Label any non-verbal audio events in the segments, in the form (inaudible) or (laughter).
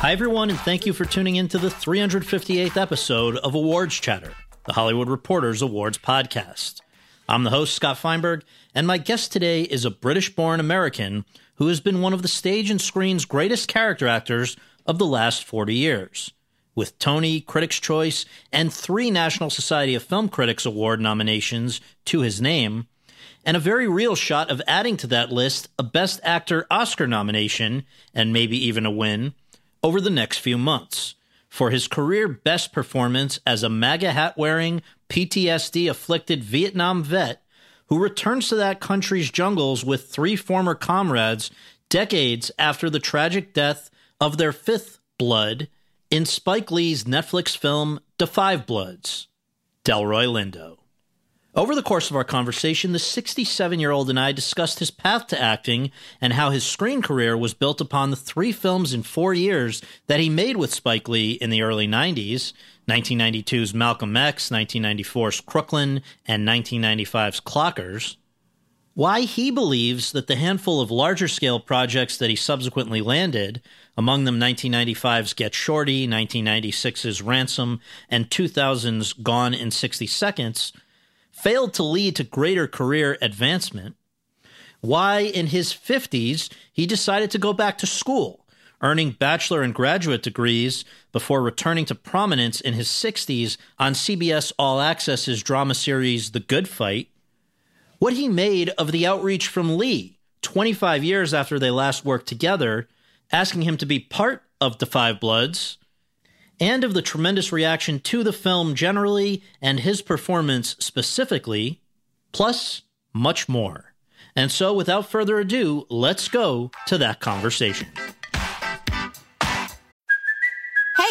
Hi, everyone, and thank you for tuning in to the 358th episode of Awards Chatter, the Hollywood Reporters Awards podcast. I'm the host, Scott Feinberg, and my guest today is a British born American who has been one of the stage and screen's greatest character actors of the last 40 years. With Tony, Critics' Choice, and three National Society of Film Critics Award nominations to his name, and a very real shot of adding to that list a Best Actor Oscar nomination, and maybe even a win over the next few months for his career best performance as a MAGA hat wearing, PTSD afflicted Vietnam vet who returns to that country's jungles with three former comrades decades after the tragic death of their fifth blood in Spike Lee's Netflix film Da 5 Bloods, Delroy Lindo. Over the course of our conversation, the 67 year old and I discussed his path to acting and how his screen career was built upon the three films in four years that he made with Spike Lee in the early 90s 1992's Malcolm X, 1994's Crooklyn, and 1995's Clockers. Why he believes that the handful of larger scale projects that he subsequently landed, among them 1995's Get Shorty, 1996's Ransom, and 2000's Gone in 60 Seconds, failed to lead to greater career advancement, why in his 50s he decided to go back to school, earning bachelor and graduate degrees before returning to prominence in his 60s on CBS All Access's drama series The Good Fight, what he made of the outreach from Lee 25 years after they last worked together, asking him to be part of the Five Bloods and of the tremendous reaction to the film generally and his performance specifically, plus much more. And so, without further ado, let's go to that conversation.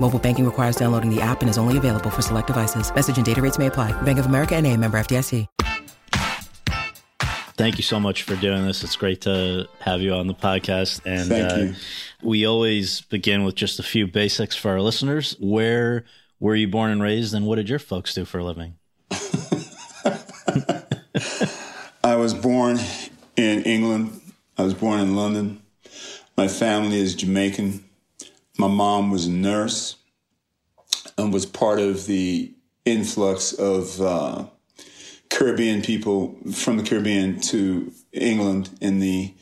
Mobile banking requires downloading the app and is only available for select devices. Message and data rates may apply. Bank of America and a member FDIC. Thank you so much for doing this. It's great to have you on the podcast. And Thank uh, you. we always begin with just a few basics for our listeners. Where were you born and raised, and what did your folks do for a living? (laughs) I was born in England. I was born in London. My family is Jamaican. My mom was a nurse and was part of the influx of uh, Caribbean people from the Caribbean to England in the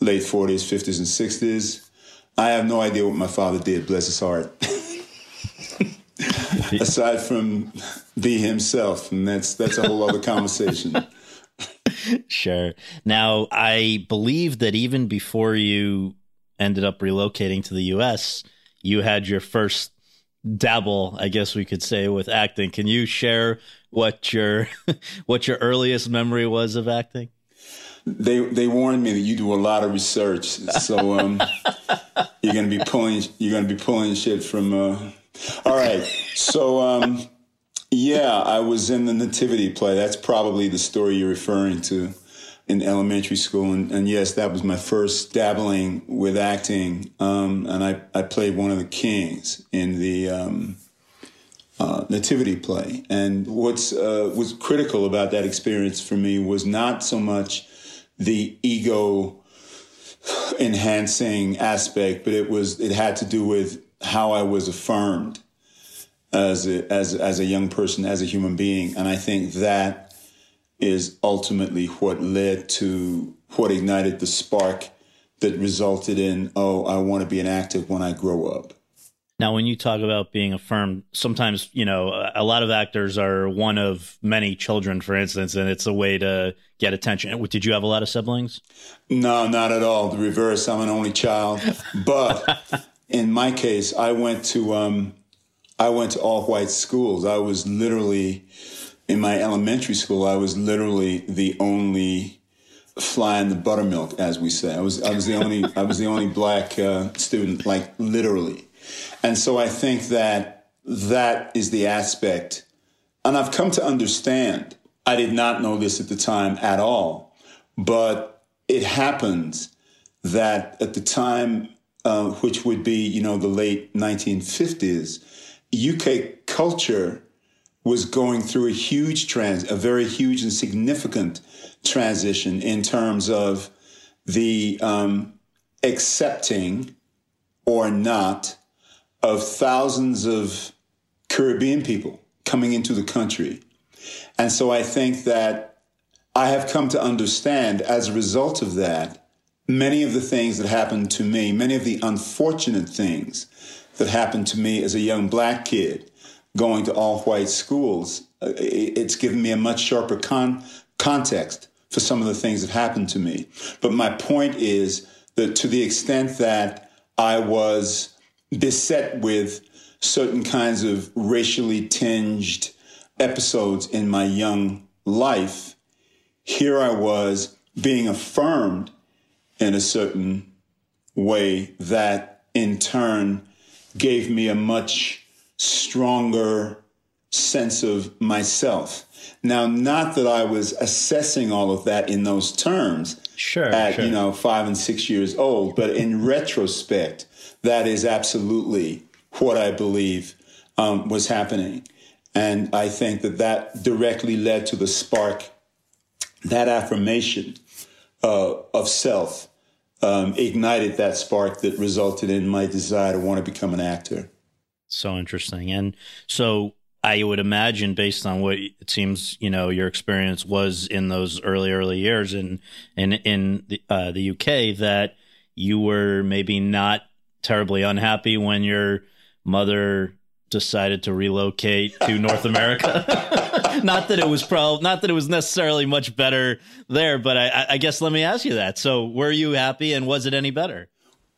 late 40s, 50s, and 60s. I have no idea what my father did, bless his heart. (laughs) Aside from be himself, and that's that's a whole other conversation. Sure. Now, I believe that even before you ended up relocating to the U.S., you had your first dabble, I guess we could say, with acting. Can you share what your (laughs) what your earliest memory was of acting? They they warned me that you do a lot of research, so um, (laughs) you're gonna be pulling you're gonna be pulling shit from. Uh... All right, so um, yeah, I was in the nativity play. That's probably the story you're referring to in elementary school, and, and yes, that was my first dabbling with acting. Um, and I, I played one of the kings in the um, uh, nativity play. And what's uh, was critical about that experience for me was not so much the ego enhancing aspect, but it was it had to do with how I was affirmed as a, as as a young person, as a human being, and I think that is ultimately what led to what ignited the spark that resulted in, oh, I want to be an actor when I grow up. Now, when you talk about being affirmed, sometimes, you know, a lot of actors are one of many children, for instance, and it's a way to get attention. Did you have a lot of siblings? No, not at all. The reverse. I'm an only child. But (laughs) in my case, I went to, um, I went to all white schools. I was literally in my elementary school, I was literally the only fly in the buttermilk, as we say. I was I was the only I was the only black uh, student, like literally, and so I think that that is the aspect, and I've come to understand. I did not know this at the time at all, but it happens that at the time, uh, which would be you know the late 1950s, UK culture was going through a huge trans, a very huge and significant transition in terms of the um, accepting or not of thousands of Caribbean people coming into the country. And so I think that I have come to understand as a result of that, many of the things that happened to me, many of the unfortunate things that happened to me as a young black kid going to all white schools, uh, it's given me a much sharper con- context for some of the things that happened to me. But my point is that to the extent that I was beset with certain kinds of racially tinged episodes in my young life, here I was being affirmed in a certain way that in turn gave me a much stronger sense of myself. Now, not that I was assessing all of that in those terms sure, at, sure. you know, five and six years old, but in retrospect, that is absolutely what I believe um, was happening. And I think that that directly led to the spark, that affirmation uh, of self um, ignited that spark that resulted in my desire to want to become an actor. So interesting. And so I would imagine, based on what it seems, you know, your experience was in those early, early years in in in the, uh, the UK, that you were maybe not terribly unhappy when your mother decided to relocate to North America. (laughs) (laughs) not that it was pro, not that it was necessarily much better there, but I, I guess let me ask you that. So, were you happy, and was it any better?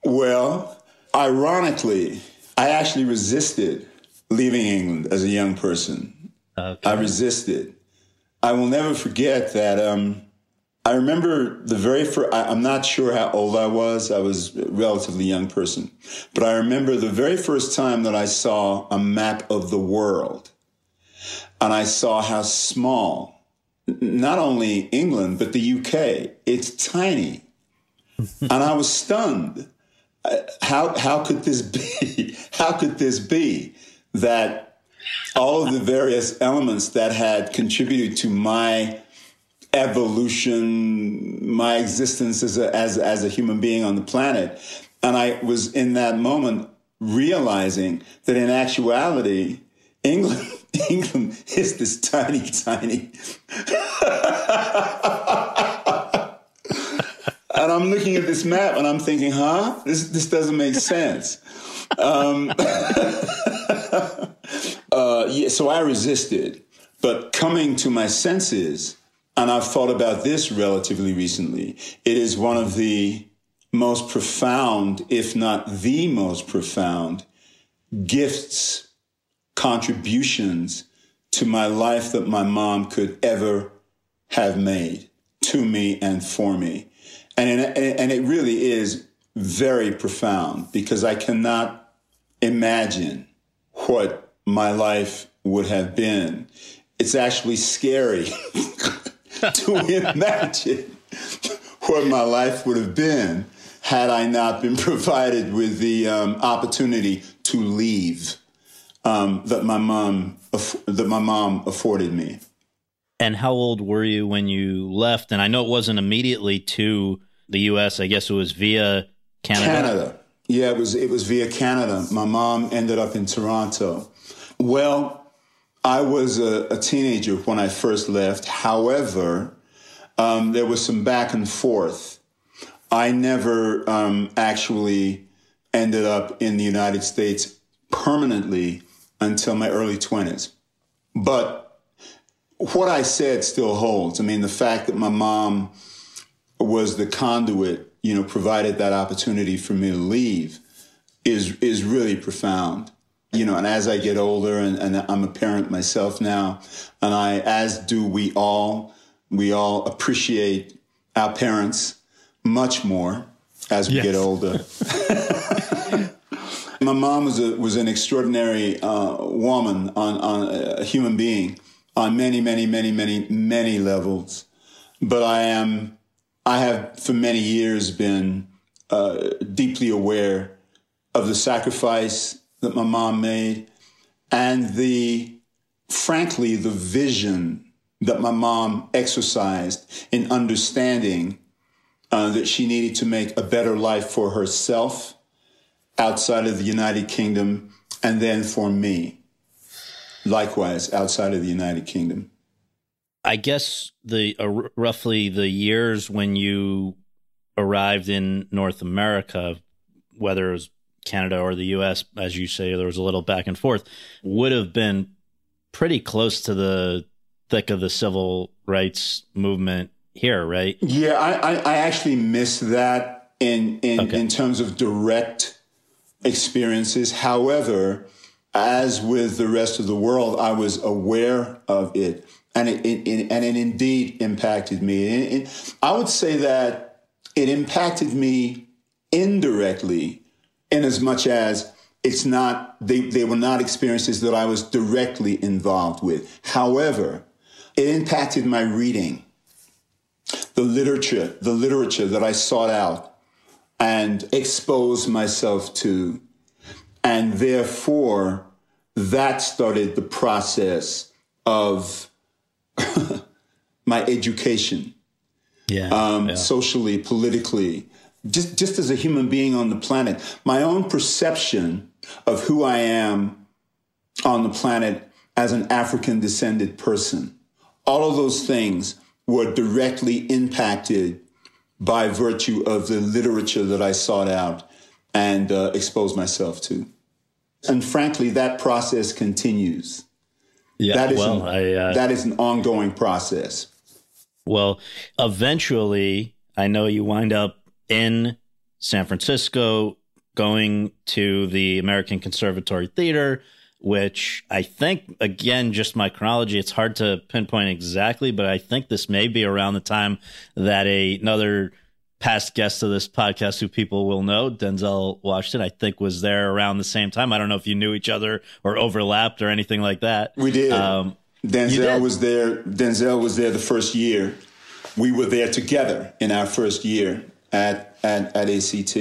Well, ironically, I actually resisted leaving England as a young person. Okay. I resisted. I will never forget that. Um, I remember the very first, I, am not sure how old I was. I was a relatively young person. But I remember the very first time that I saw a map of the world and I saw how small, not only England, but the UK, it's tiny. (laughs) and I was stunned how how could this be? (laughs) How could this be that all of the various elements that had contributed to my evolution, my existence as a, as, as a human being on the planet, and I was in that moment realizing that in actuality, England (laughs) England is this tiny, tiny (laughs) and I'm looking at this map and I'm thinking, huh? This this doesn't make sense. Um, (laughs) uh, yeah, so I resisted, but coming to my senses, and I've thought about this relatively recently. It is one of the most profound, if not the most profound, gifts contributions to my life that my mom could ever have made to me and for me. And, it, and it really is very profound because I cannot imagine what my life would have been. It's actually scary (laughs) to (laughs) imagine what my life would have been had I not been provided with the um, opportunity to leave um, that my mom that my mom afforded me. And how old were you when you left? And I know it wasn't immediately to the U.S. I guess it was via Canada. Canada. Yeah, it was it was via Canada. My mom ended up in Toronto. Well, I was a, a teenager when I first left. However, um, there was some back and forth. I never um, actually ended up in the United States permanently until my early 20s. But what I said still holds. I mean, the fact that my mom was the conduit, you know, provided that opportunity for me to leave is is really profound. You know, and as I get older and, and I'm a parent myself now, and I, as do we all, we all appreciate our parents much more as we yes. get older. (laughs) My mom was a, was an extraordinary uh, woman, on, on a human being, on many, many, many, many, many levels. But I am, I have for many years been uh, deeply aware of the sacrifice that my mom made and the, frankly, the vision that my mom exercised in understanding uh, that she needed to make a better life for herself outside of the United Kingdom, and then for me, likewise outside of the United Kingdom. I guess the uh, roughly the years when you arrived in North America, whether it was Canada or the U.S., as you say, there was a little back and forth, would have been pretty close to the thick of the civil rights movement here, right? Yeah, I, I, I actually miss that in in, okay. in terms of direct experiences. However, as with the rest of the world, I was aware of it, and it, it, it and it indeed impacted me. It, I would say that it impacted me indirectly, in as much as it's not they, they were not experiences that I was directly involved with. However, it impacted my reading, the literature, the literature that I sought out and exposed myself to. And therefore, that started the process of (laughs) my education. Yeah, um, yeah. Socially, politically, just, just as a human being on the planet. My own perception of who I am on the planet as an African descended person. All of those things were directly impacted by virtue of the literature that I sought out and uh, exposed myself to. And frankly, that process continues. Yeah, that is well, an, I, uh, that is an ongoing process. Well, eventually, I know you wind up in San Francisco, going to the American Conservatory Theater, which I think, again, just my chronology, it's hard to pinpoint exactly, but I think this may be around the time that a, another past guest of this podcast who people will know, Denzel Washington, I think was there around the same time. I don't know if you knew each other or overlapped or anything like that. We did. Um, Denzel did? was there. Denzel was there the first year. We were there together in our first year at at, at ACT,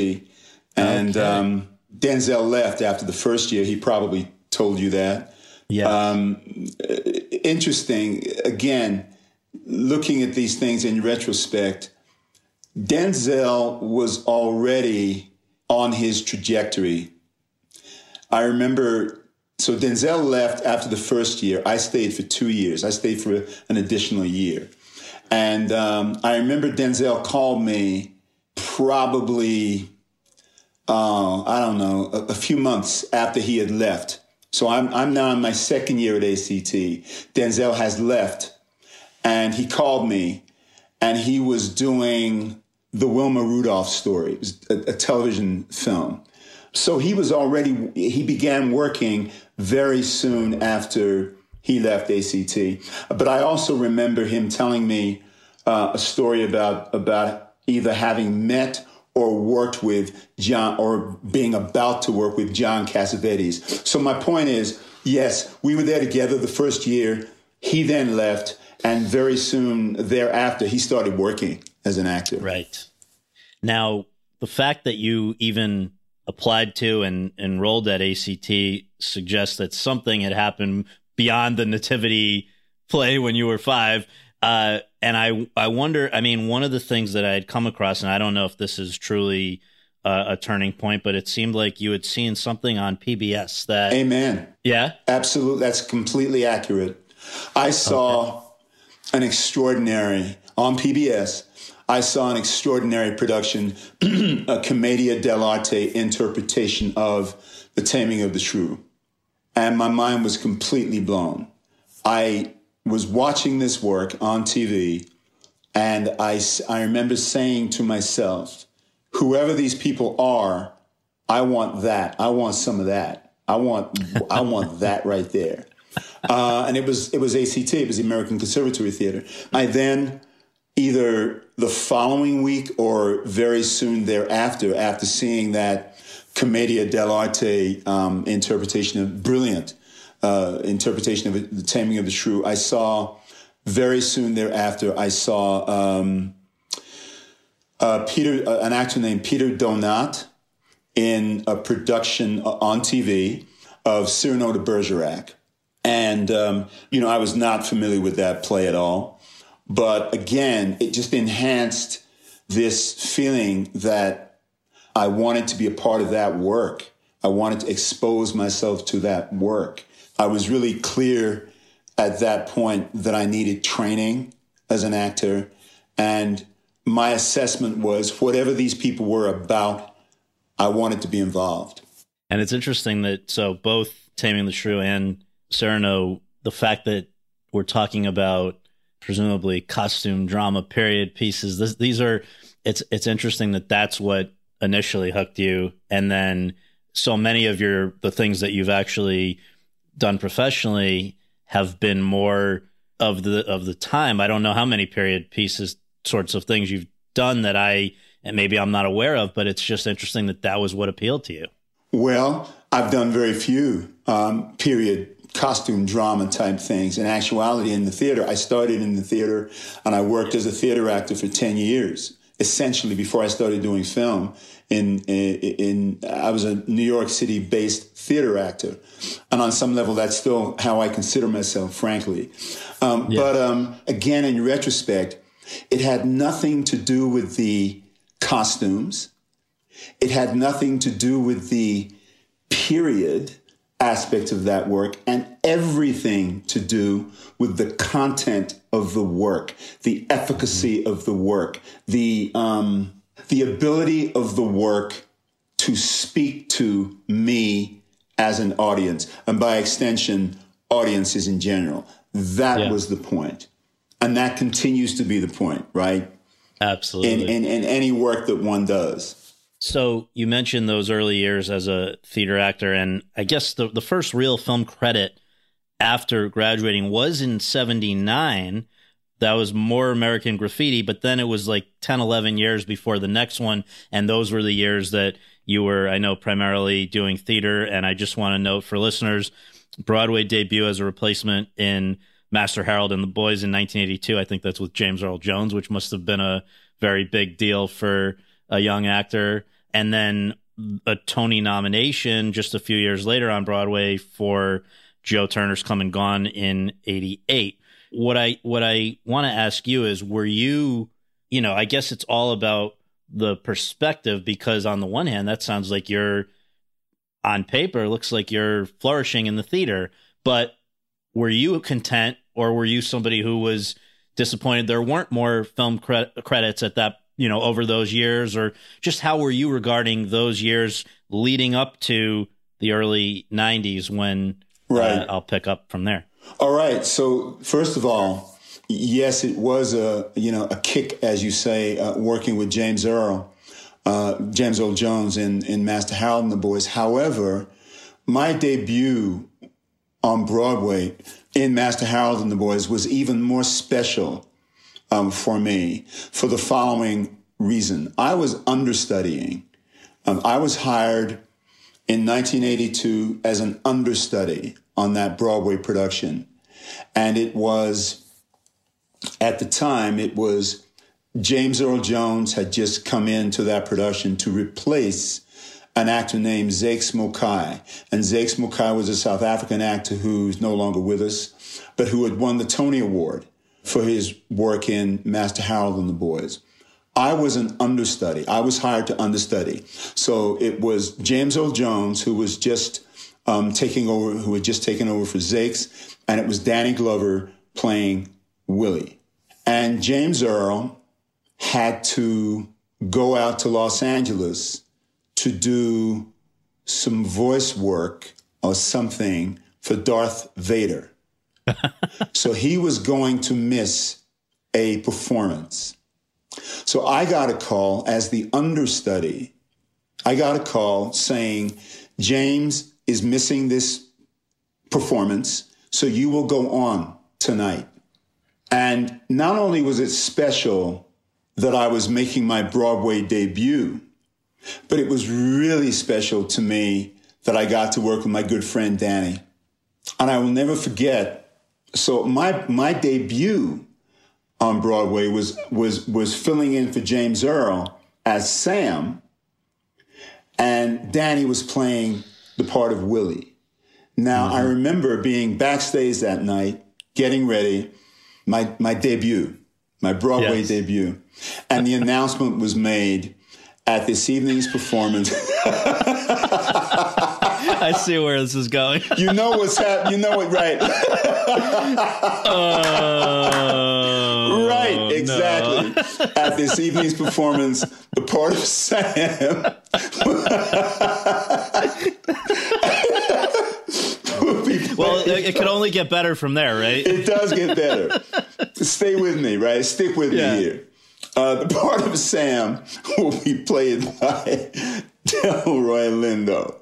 and okay. um, Denzel left after the first year. He probably told you that. Yeah. Um, interesting. Again, looking at these things in retrospect, Denzel was already on his trajectory. I remember, so Denzel left after the first year. I stayed for two years. I stayed for an additional year. And um, I remember Denzel called me probably, uh, I don't know, a, a few months after he had left so I'm, I'm now in my second year at ACT. Denzel has left and he called me and he was doing the Wilma Rudolph story. It was a, a television film. So he was already, he began working very soon after he left ACT. But I also remember him telling me uh, a story about about either having met or worked with John or being about to work with John Cassavetes. So my point is, yes, we were there together the first year. He then left, and very soon thereafter, he started working as an actor. Right. Now, the fact that you even applied to and enrolled at ACT suggests that something had happened beyond the nativity play when you were five. Uh, and I, I wonder, I mean, one of the things that I had come across, and I don't know if this is truly uh, a turning point, but it seemed like you had seen something on PBS that. Amen. Yeah. Absolutely. That's completely accurate. I saw okay. an extraordinary, on PBS, I saw an extraordinary production, (clears throat) a commedia dell'arte interpretation of The Taming of the Shrew. And my mind was completely blown. I was watching this work on TV, and I, I remember saying to myself, whoever these people are, I want that. I want some of that. I want I want (laughs) that right there. Uh, and it was it was ACT. It was the American Conservatory Theater. I then either the following week or very soon thereafter, after seeing that Commedia dell'arte um, interpretation of brilliant uh, interpretation of the Taming of the Shrew. I saw very soon thereafter. I saw um, uh, Peter, uh, an actor named Peter Donat, in a production uh, on TV of Cyrano de Bergerac, and um, you know I was not familiar with that play at all, but again, it just enhanced this feeling that I wanted to be a part of that work. I wanted to expose myself to that work. I was really clear at that point that I needed training as an actor. And my assessment was whatever these people were about, I wanted to be involved. And it's interesting that so both Taming the Shrew and Cyrano, the fact that we're talking about presumably costume drama period pieces, this, these are it's it's interesting that that's what initially hooked you, and then so many of your the things that you've actually done professionally have been more of the of the time. I don't know how many period pieces sorts of things you've done that I and maybe I'm not aware of, but it's just interesting that that was what appealed to you. Well, I've done very few um, period costume drama type things. In actuality, in the theater, I started in the theater and I worked as a theater actor for 10 years, essentially before I started doing film in, in, in I was a New York City based theater actor. And on some level, that's still how I consider myself, frankly. Um, yeah. But um, again, in retrospect, it had nothing to do with the costumes. It had nothing to do with the period aspect of that work and everything to do with the content of the work, the efficacy of the work, the, um, the ability of the work to speak to me as an audience, and by extension, audiences in general. That yeah. was the. And that continues to be the point, right? Absolutely. In, in, in any work that one does. So you mentioned those early years as a theater actor, and I guess the, the first real film credit after graduating was in 79 that was more American Graffiti, but then it was like 10, 11 years before the next one. And those were the years that you were, I know, primarily doing theater. And I just want to note for listeners, Broadway debut as a replacement in Master Harold and the Boys in 1982. I think that's with James Earl Jones, which must have been a very big deal for a young actor. And then a Tony nomination just a few years later on Broadway for Joe Turner's Come and Gone in 88 what I what I want to ask you is were you you know I guess it's all about the perspective because on the one hand that sounds like you're on paper looks like you're flourishing in the theater but were you content or were you somebody who was disappointed there weren't more film cre- credits at that you know over those years or just how were you regarding those years leading up to the early 90s when right. Uh, I'll pick up from there all right. So first of all, yes, it was a you know a kick, as you say, uh, working with James Earl, uh, James Earl Jones in in Master Harold and the Boys. However, my debut on Broadway in Master Harold and the Boys was even more special um, for me for the following reason. I was understudying. Um, I was hired in 1982 as an understudy on that Broadway production. And it was, at the time, it was James Earl Jones had just come into that production to replace an actor named Zakes Mokae. And Zakes Mokae was a South African actor who's no longer with us, but who had won the Tony Award for his work in Master Harold and the Boys. I was an understudy. I was hired to understudy. So it was James Earl Jones who was just um, taking over, who had just taken over for Zakes, and it was Danny Glover playing Willie. And James Earl had to go out to Los Angeles to do some voice work or something for Darth Vader. (laughs) so he was going to miss a performance. So I got a call as the understudy. I got a call saying, James is missing this performance, so you will go on tonight. And not only was it special that I was making my Broadway debut, but it was really special to me that I got to work with my good friend Danny. And I will never forget. So my my debut on Broadway was was was filling in for James Earl as Sam, and Danny was playing the part of Willie. Now mm-hmm. I remember being backstage that night, getting ready, my my debut, my Broadway yes. debut, and the announcement was made at this evening's performance. (laughs) (laughs) I see where this is going. you know what's happening. You know it, right? (laughs) uh, right, exactly. No. At this evening's performance, the part of Sam. well, it, it, can only get better from there, right? It does get better. Stay with me, right? Stick with yeah. me here. Uh, the part of Sam will be played by Delroy Lindo.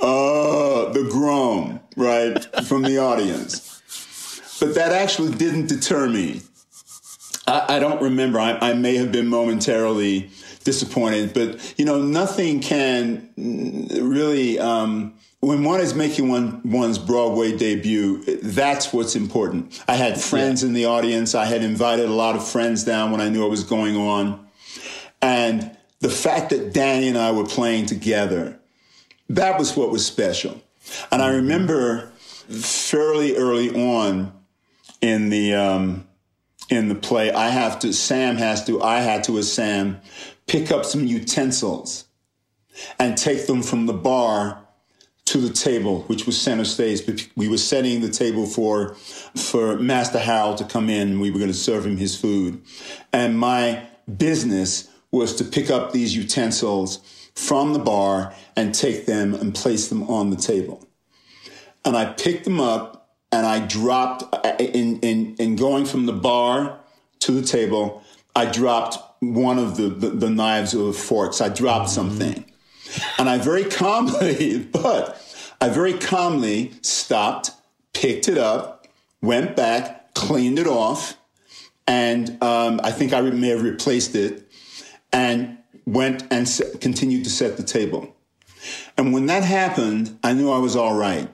Uh, the groan, right, from the audience. But that actually didn't deter me. I, I don't remember. I, I may have been momentarily disappointed, but you know, nothing can really um, when one is making one one's Broadway debut, that's what's important. I had friends yeah. in the audience. I had invited a lot of friends down when I knew what was going on. And the fact that Danny and I were playing together, that was what was special. And I remember fairly early on in the um, in the play, I have to Sam has to I had to as Sam pick up some utensils and take them from the bar to the table, which was center stage. We were setting the table for for Master Harold to come in. We were going to serve him his food, and my business was to pick up these utensils from the bar and take them and place them on the table. And I picked them up and I dropped in in in going from the bar to the table. I dropped one of the, the, the knives or the forks. I dropped mm-hmm. something. And I very calmly, (laughs) but I very calmly stopped, picked it up, went back, cleaned it off, and um, I think I may have replaced it, and went and continued to set the table. And when that happened, I knew I was all right.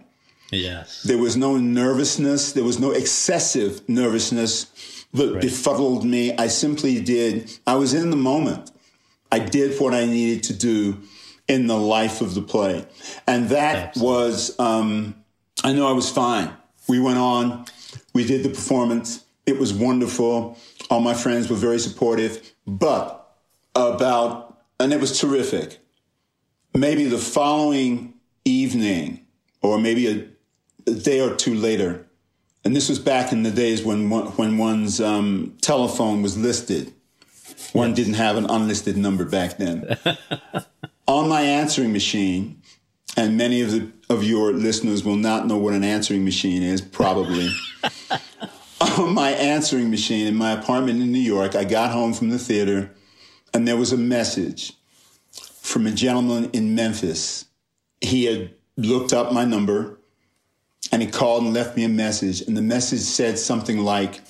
Yes. There was no nervousness. There was no excessive nervousness that right. befuddled me. I simply did. I was in the moment. I did what I needed to do in the life of the play. And that Absolutely. was, um, I know I was fine. We went on, we did the performance. It was wonderful. All my friends were very supportive, but about, and it was terrific. Maybe the following evening, or maybe a, a day or two later, and this was back in the days when when one's um, telephone was listed. One yes. didn't have an unlisted number back then. (laughs) on my answering machine, and many of the of your listeners will not know what an answering machine is, probably. (laughs) on my answering machine in my apartment in New York, I got home from the theater, and there was a message from a gentleman in Memphis. He had looked up my number and he called and left me a message. And the message said something like,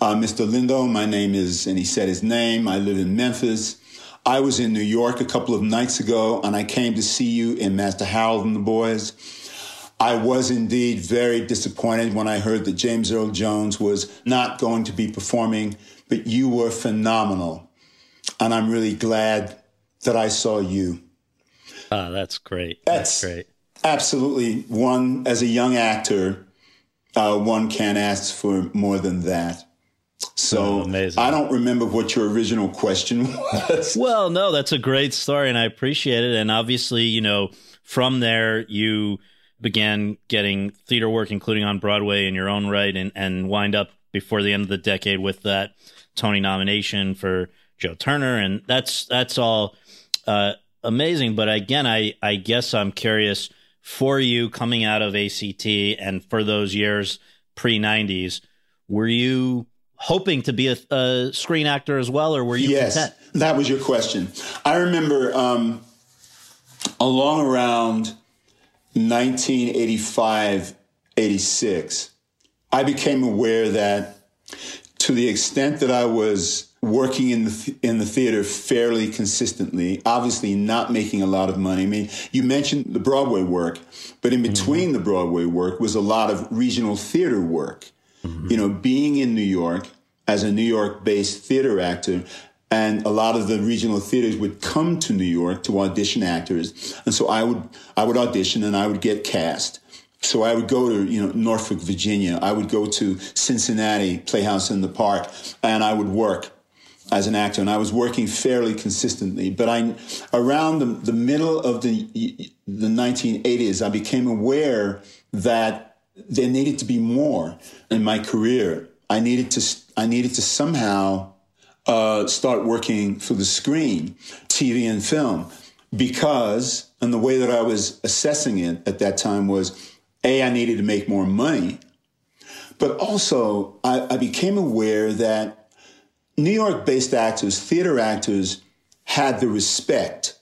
uh, Mr. Lindo, my name is, and he said his name. I live in Memphis. I was in New York a couple of nights ago and I came to see you in Master Harold and the Boys. I was indeed very disappointed when I heard that James Earl Jones was not going to be performing, but you were phenomenal. And I'm really glad that I saw you. Oh, that's great. That's, that's great. Absolutely. One, as a young actor, uh, one can't ask for more than that. So oh, I don't remember what your original question (laughs) was. well, no, that's a great story and I appreciate it. And obviously, you know, from there, you began getting theater work, including on Broadway in your own right, and, and wind up before the end of the decade with that Tony nomination for Joe Turner. And that's, that's all uh, amazing. But again, I, I guess I'm curious for you coming out of ACT and for those years pre 90s, were you hoping to be a, a, screen actor as well, or were you yes, content? That was your question. I remember um, along around 1985, 86, I became aware that to the extent that I was working in the in the theater fairly consistently, obviously not making a lot of money. I mean, you mentioned the Broadway work, but in between mm-hmm. the Broadway work was a lot of regional theater work. Mm-hmm. You know, being in New York as a New York based theater actor, and a lot of the regional theaters would come to New York to audition actors. And so I would, I would audition and I would get cast. So I would go to, you know, Norfolk, Virginia. I would go to Cincinnati, Playhouse in the Park, and I would work as an actor. And I was working fairly consistently. But I, around the, the middle of the, the 1980s, I became aware that there needed to be more in my career. I needed to, I needed to somehow uh, start working for the screen, TV and film, because, and the way that I was assessing it at that time was, A, I needed to make more money, but also I, I became aware that New York based actors, theater actors, had the respect.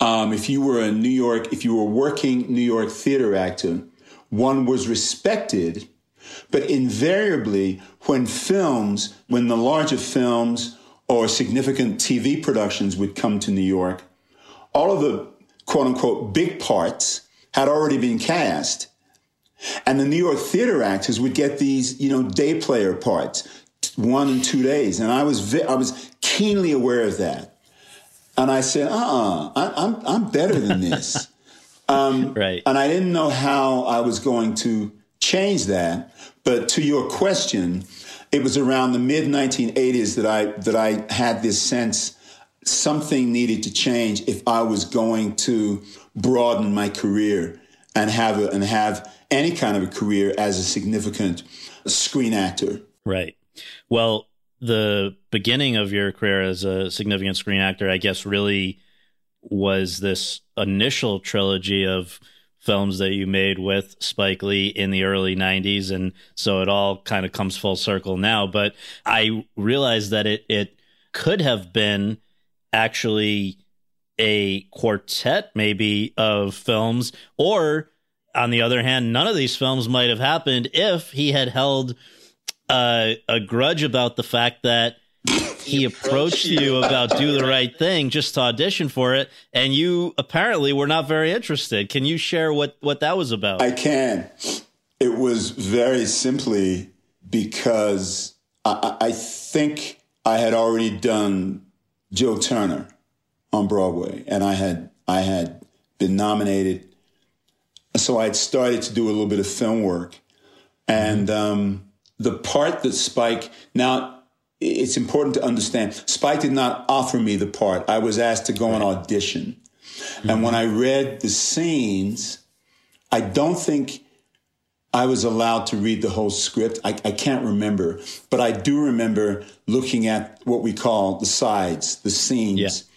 Um, if you were a New York, if you were working New York theater actor, one was respected but invariably, when films, when the larger films or significant TV productions would come to New York, all of the quote unquote big parts had already been cast. And the New York theater actors would get these, you know, day player parts, one and two days. And I was, vi- I was keenly aware of that. And I said, uh-uh, I, I'm, I'm better than this. (laughs) um, right. And I didn't know how I was going to change that. But to your question, it was around the mid 1980s that I that I had this sense something needed to change if I was going to broaden my career and have a, and have any kind of a career as a significant screen actor. Right. Well, the beginning of your career as a significant screen actor, I guess, really was this initial trilogy of films that you made with Spike Lee in the early 90s and so it all kind of comes full circle now. But I realized that it it could have been actually a quartet maybe of films or on the other hand none of these films might have happened if he had held uh, a grudge about the fact that he (laughs) approached you about do the right thing just to audition for it and you apparently were not very interested. Can you share what what that was about? I can. It was very simply because i, I think i had already done joe turner on broadway and i had i had been nominated. So i had started to do a little bit of film work and um, the part that spike now it's important to understand Spike did not offer me the part. I was asked to go and audition. Mm-hmm. And when I read the scenes, I don't think I was allowed to read the whole script. I, I, can't remember, but I do remember looking at what we call the sides, the scenes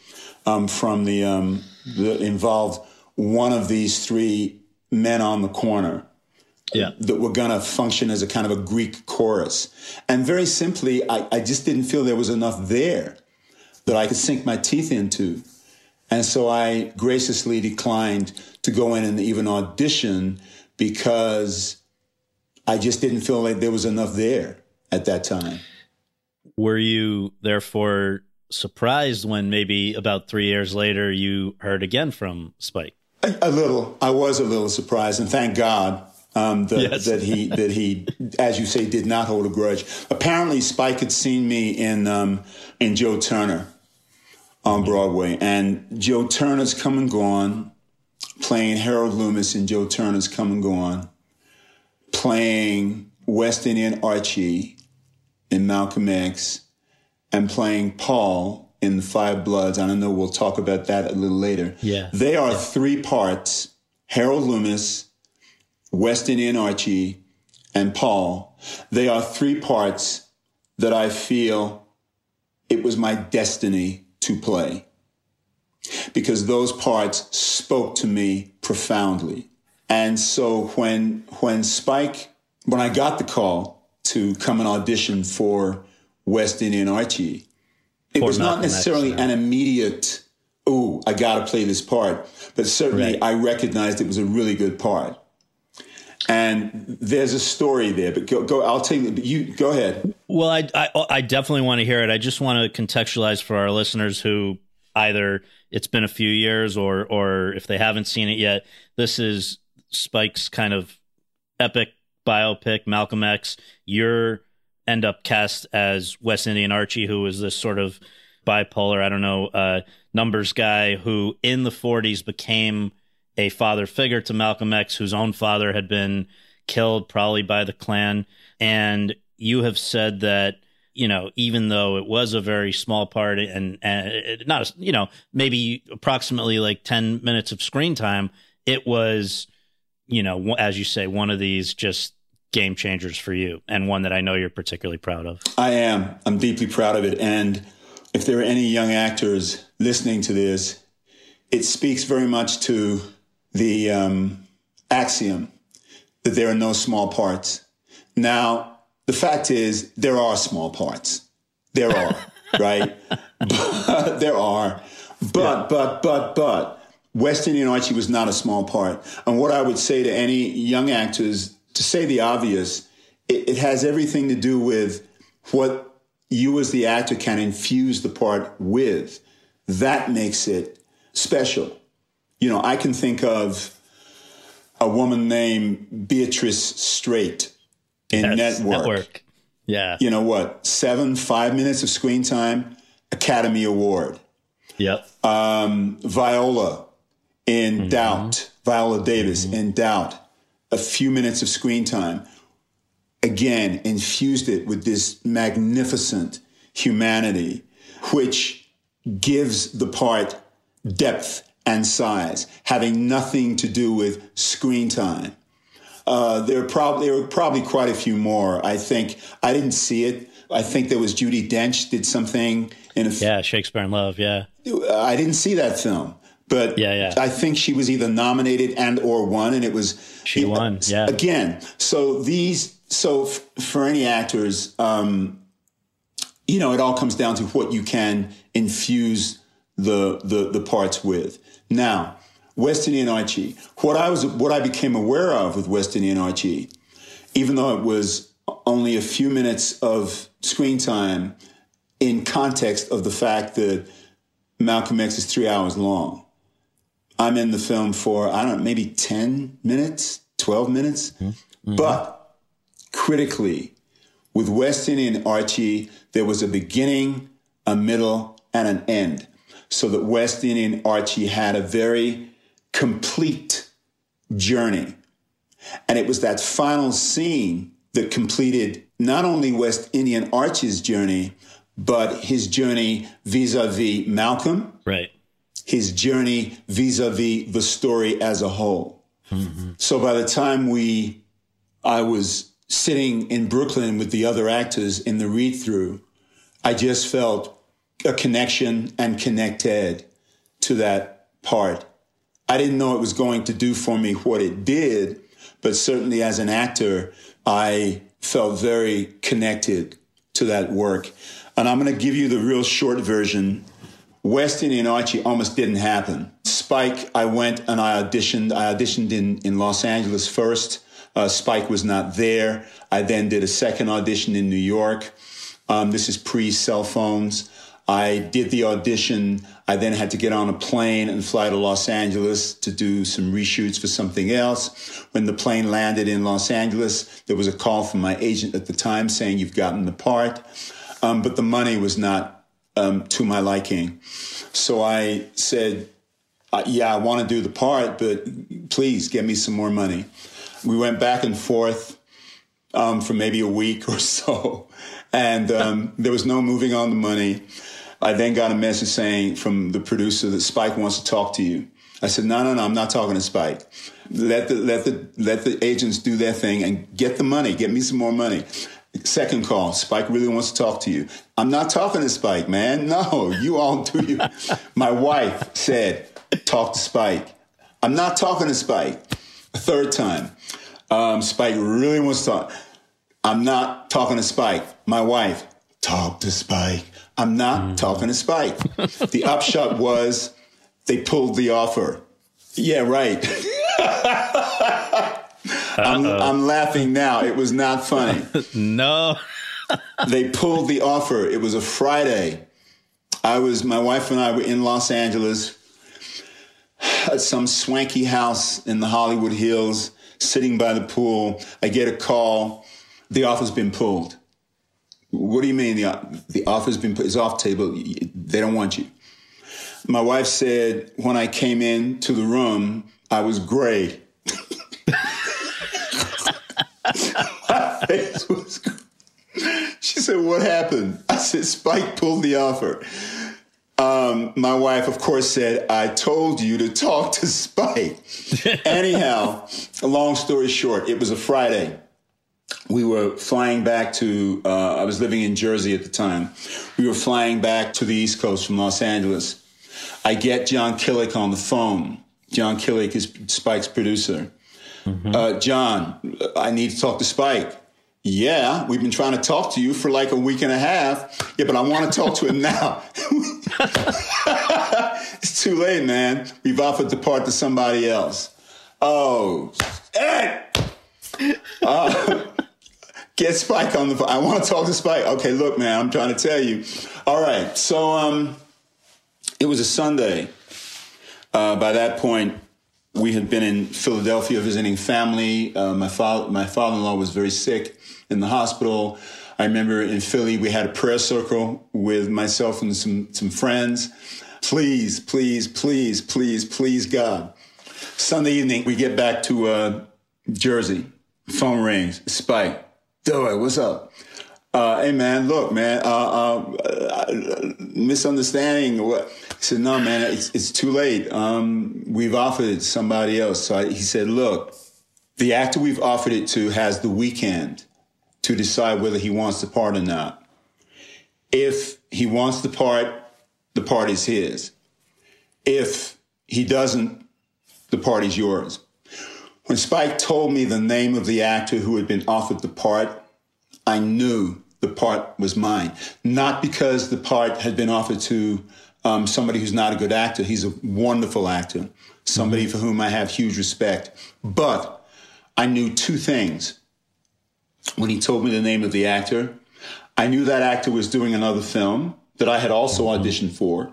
yeah. um, from the, um, the involved one of these three men on the corner yeah. that were going to function as a kind of a Greek chorus. And very simply, I, I just didn't feel there was enough there that I could sink my teeth into. And so I graciously declined to go in and even audition because I just didn't feel like there was enough there at that time. Were you therefore surprised when maybe about three years later you heard again from Spike? A, a little. I was a little surprised, and thank God um, that, yes. that he that he, as you say, did not hold a grudge. Apparently, Spike had seen me in um, in Joe Turner on Broadway, and Joe Turner's come and gone, playing Harold Loomis in Joe Turner's Come and Gone, playing West Indian Archie in Malcolm X, and playing Paul in Da 5 Bloods. I don't know, we'll talk about that a little later. Yeah. They are three parts Harold Loomis, West Indian Archie, and Paul. They are three parts that I feel it was my destiny to play because those parts spoke to me profoundly. And so when when Spike when I got the call to come and audition for West Indian Archie, it for was not necessarily an immediate, oh, I got to play this part. But certainly right. I recognized it was a really good part. And there's a story there, but go, go I'll take you, go ahead. Well, I, I, I definitely want to hear it. I just want to contextualize for our listeners who either it's been a few years or, or if they haven't seen it yet, this is Spike's kind of epic biopic, Malcolm X. You're end up cast as West Indian Archie, who is this sort of bipolar, I don't know, uh, numbers guy who in the 40s became a father figure to Malcolm X, whose own father had been killed probably by the Klan. And you have said that, you know, even though it was a very small part and, and not, a, you know, maybe approximately like 10 minutes of screen time, it was, you know, as you say, one of these just game changers for you and one that I know you're particularly proud of. I am. I'm deeply proud of it. And if there are any young actors listening to this, it speaks very much to the um, axiom that there are no small parts. Now, the fact is, there are small parts. There are, (laughs) right? But, there are. But, yeah. but, but, but, West Indian Archie was not a small part. And what I would say to any young actors to say the obvious, it, it has everything to do with what you as the actor can infuse the part with. That makes it special. You know, I can think of a woman named Beatrice Straight in yes, Network. Network. Yeah. You know what? Seven, five minutes of screen time, Academy Award. Yep. Um, Viola in mm-hmm. Doubt, Viola Davis mm-hmm. in Doubt a few minutes of screen time, again, infused it with this magnificent humanity, which gives the part depth and size, having nothing to do with screen time. Uh, there, are probably, there were probably quite a few more. I think I didn't see it. I think there was Judi Dench did something in a f- yeah Shakespeare in Love. Yeah, I didn't see that film. But yeah, yeah. I think she was either nominated and or won, and it was she won. Yeah. Again, so these so f- for any actors, um, you know, it all comes down to what you can infuse the the the parts with. Now, West Indian Archie. What I was what I became aware of with West Indian Archie, even though it was only a few minutes of screen time, in context of the fact that Malcolm X is three hours long I'm in the film for, I don't know, maybe 10 minutes, 12 minutes. Mm-hmm. But critically, with West Indian Archie, there was a beginning, a middle, and an end. So that West Indian Archie had a very complete journey. And it was that final scene that completed not only West Indian Archie's journey, but his journey vis a vis Malcolm. Right his journey vis-a-vis the story as a whole. Mm-hmm. So by the time we, I was sitting in Brooklyn with the other actors in the read through, I just felt a connection and connected to that part. I didn't know it was going to do for me what it did, but certainly as an actor, I felt very connected to that work. And I'm going to give you the real short version West Indian Archie almost didn't happen. Spike, I went and I auditioned. I auditioned in, in Los Angeles first. Uh, Spike was not there. I then did a second audition in New York. Um, this is pre cell phones. I did the audition. I then had to get on a plane and fly to Los Angeles to do some reshoots for something else. When the plane landed in Los Angeles, there was a call from my agent at the time saying, You've gotten the part. Um, but the money was not um, to my liking. So I said, uh, Yeah, I want to do the part, but please get me some more money. We went back and forth um, for maybe a week (laughs) or so, and um, there was no moving on the money. I then got a message saying from the producer that Spike wants to talk to you. I said, no, no, no, I'm not talking to Spike. Let the, let the, let the agents do their thing and get the money. Get me some more money. Second call, Spike really wants to talk to you. I'm not talking to Spike, man. No, (laughs) you all do you. My wife said, talk to Spike. I'm not talking to Spike. Third time, um, Spike really wants to talk. I'm not talking to Spike. My wife, talk to Spike. I'm not mm. talking to Spike. the (laughs) upshot was they pulled the offer. Yeah, right. (laughs) I'm, I'm, laughing now. It was not funny. (laughs) no. they pulled the offer. It was a Friday. I was, my wife and I were in Los Angeles at some swanky house in the Hollywood Hills, sitting by the pool. I get a call. The offer's been pulled. What do you mean the the offer's been put? It's off table. They don't want you. My wife said when I came in to the room, I was gray. (laughs) My face was. She said, "What happened?" I said, "Spike pulled the offer." Um, my wife, of course, said, I told you to talk to Spike. (laughs) Anyhow, a long story short, it was a Friday we were flying back to, uh, I was living in Jersey at the time. We were flying back to the East Coast from Los Angeles. I get Jon Kilik on the phone. Jon Kilik is Spike's producer. Mm-hmm. Uh, Jon, I need to talk to Spike. Yeah, we've been trying to talk to you for like a week and a half. Yeah, but I want to talk to him (laughs) now. (laughs) it's too late, man. We've offered the part to somebody else. Oh, hey! (laughs) Uh, Get Spike on the phone. I want to talk to Spike. Okay, look, man, I'm trying to tell you. All right. So um, it was a Sunday. Uh, by that point, we had been in Philadelphia visiting family. Uh, my father, my father-in-law was very sick in the hospital. I remember in Philly, we had a prayer circle with myself and some, some friends. Please, please, please, please, please, God. Sunday evening, we get back to uh, Jersey. Phone rings. Spike. Doe, what's up? Uh, hey man, look, man, uh, uh, misunderstanding. What? He said, no, man, it's, it's too late. Um, we've offered it to somebody else. So I, he said, look, the actor we've offered it to has the weekend to decide whether he wants the part or not. If he wants the part, the part is his. If he doesn't, the part is yours. When Spike told me the name of the actor who had been offered the part, I knew the part was mine. Not because the part had been offered to um, somebody who's not a good actor. He's a wonderful actor, somebody for whom I have huge respect. But I knew two things. When he told me the name of the actor, I knew that actor was doing another film that I had also mm-hmm. auditioned for.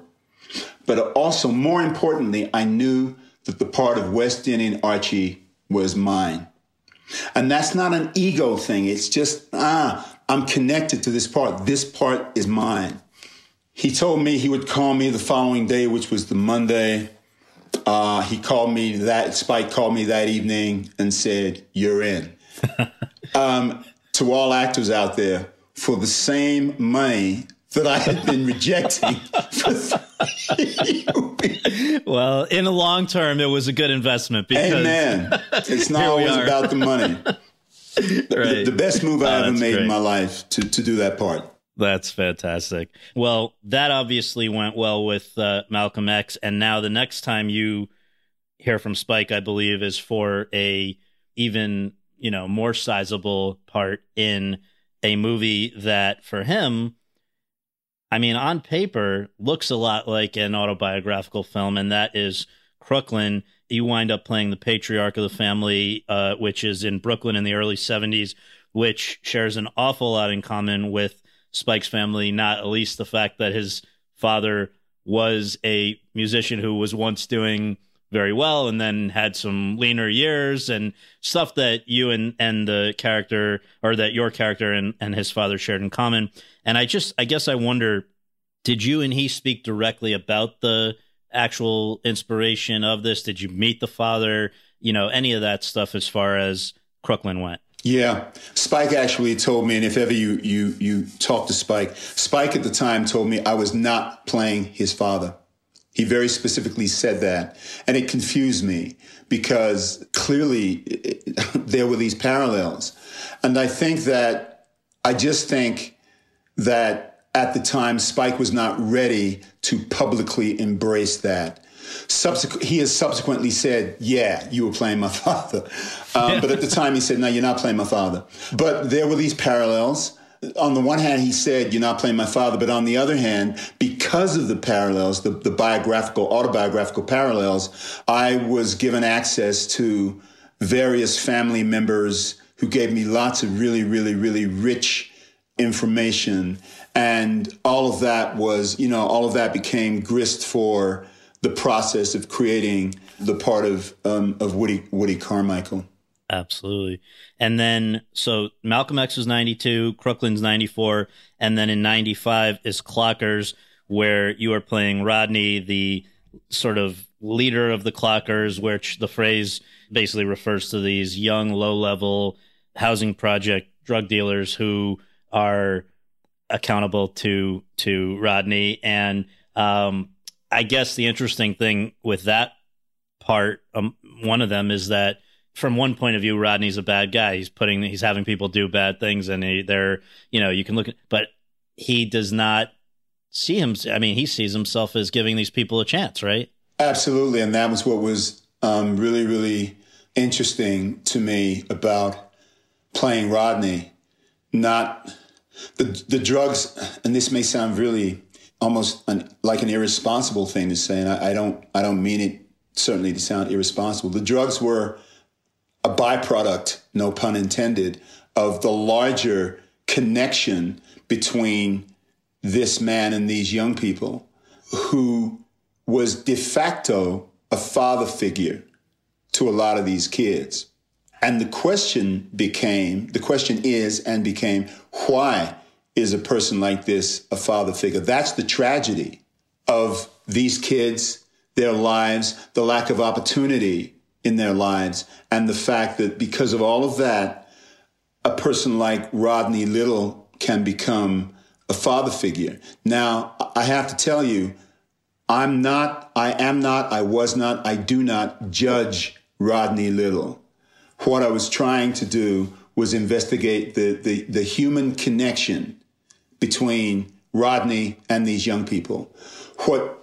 But also, more importantly, I knew that the part of West Indian Archie was mine. And that's not an ego thing. It's just, ah, I'm connected to this part. This part is mine. He told me he would call me the following day, which was the Monday. Uh, he called me that, Spike called me that evening and said, You're in. (laughs) um, to all actors out there, for the same money that I had been rejecting Well, in the long term, it was a good investment. Because Amen. It's not always are. about the money. (laughs) The, the, best move I oh, ever made great. in my life to, to do that part. That's fantastic. Well, that obviously went well with uh, Malcolm X. And now the next time you hear from Spike, I believe, is for a even, you know, more sizable part in a movie that for him I mean, on paper, looks a lot like an autobiographical film, and that is Crooklyn. you wind up playing the patriarch of the family, uh, which is in Brooklyn in the early 70s, which shares an awful lot in common with Spike's family, not at least the fact that his father was a musician who was once doing very well and then had some leaner years and stuff that you and and the character or that your character and and his father shared in common. And i just i guess i wonder did you and he speak directly about the actual inspiration of this? Did you meet the father? You know any of that stuff as far as crooklyn went. Yeah, Spike actually told me, and if ever you you you talk to Spike, Spike at the time told me I was not playing his father. He very specifically said that. And it confused me because clearly (laughs) there were these parallels. And I think that, I just think that at the time, Spike was not ready to publicly embrace that. Subsequent, he has subsequently said, "Yeah, you were playing my (laughs) father," um, but at the time he said, "No, you're not playing my father." But there were these parallels, on the one hand, he said, You're not playing my father. But on the other hand, because of the parallels, the, the biographical, autobiographical parallels, I was given access to various family members who gave me lots of really, really, really rich information. And all of that was, you know, all of that became grist for the process of creating the part of um, of Woody Woody Carmichael. Absolutely. And then, so Malcolm X was 92, Crooklyn's 94, and then in 95 is Clockers, where you are playing Rodney, the sort of leader of the Clockers, which the phrase basically refers to these young, low level housing project drug dealers who are accountable to to Rodney. And um, I guess the interesting thing with that part, um, one of them is that from one point of view, Rodney's a bad guy. He's putting, he's having people do bad things, and he, they're, you know, you can look, at, but he does not see him. I mean, he sees himself as giving these people a chance, right? Absolutely, and that was what was um, really, really interesting to me about playing Rodney. Not the the drugs, and this may sound really almost an, like an irresponsible thing to say, and I, I don't I don't mean it certainly to sound irresponsible. The drugs were a byproduct, no pun intended, of the larger connection between this man and these young people who was de facto a father figure to a lot of these kids. And the question became, the question is and became, why is a person like this a father figure? That's the tragedy of these kids, their lives, the lack of opportunity in their lives. And the fact that because of all of that, a person like Rodney Little can become a father figure. Now, I have to tell you, I'm not, I am not, I was not, I do not judge Rodney Little. What I was trying to do was investigate the, the, the human connection between Rodney and these young people. What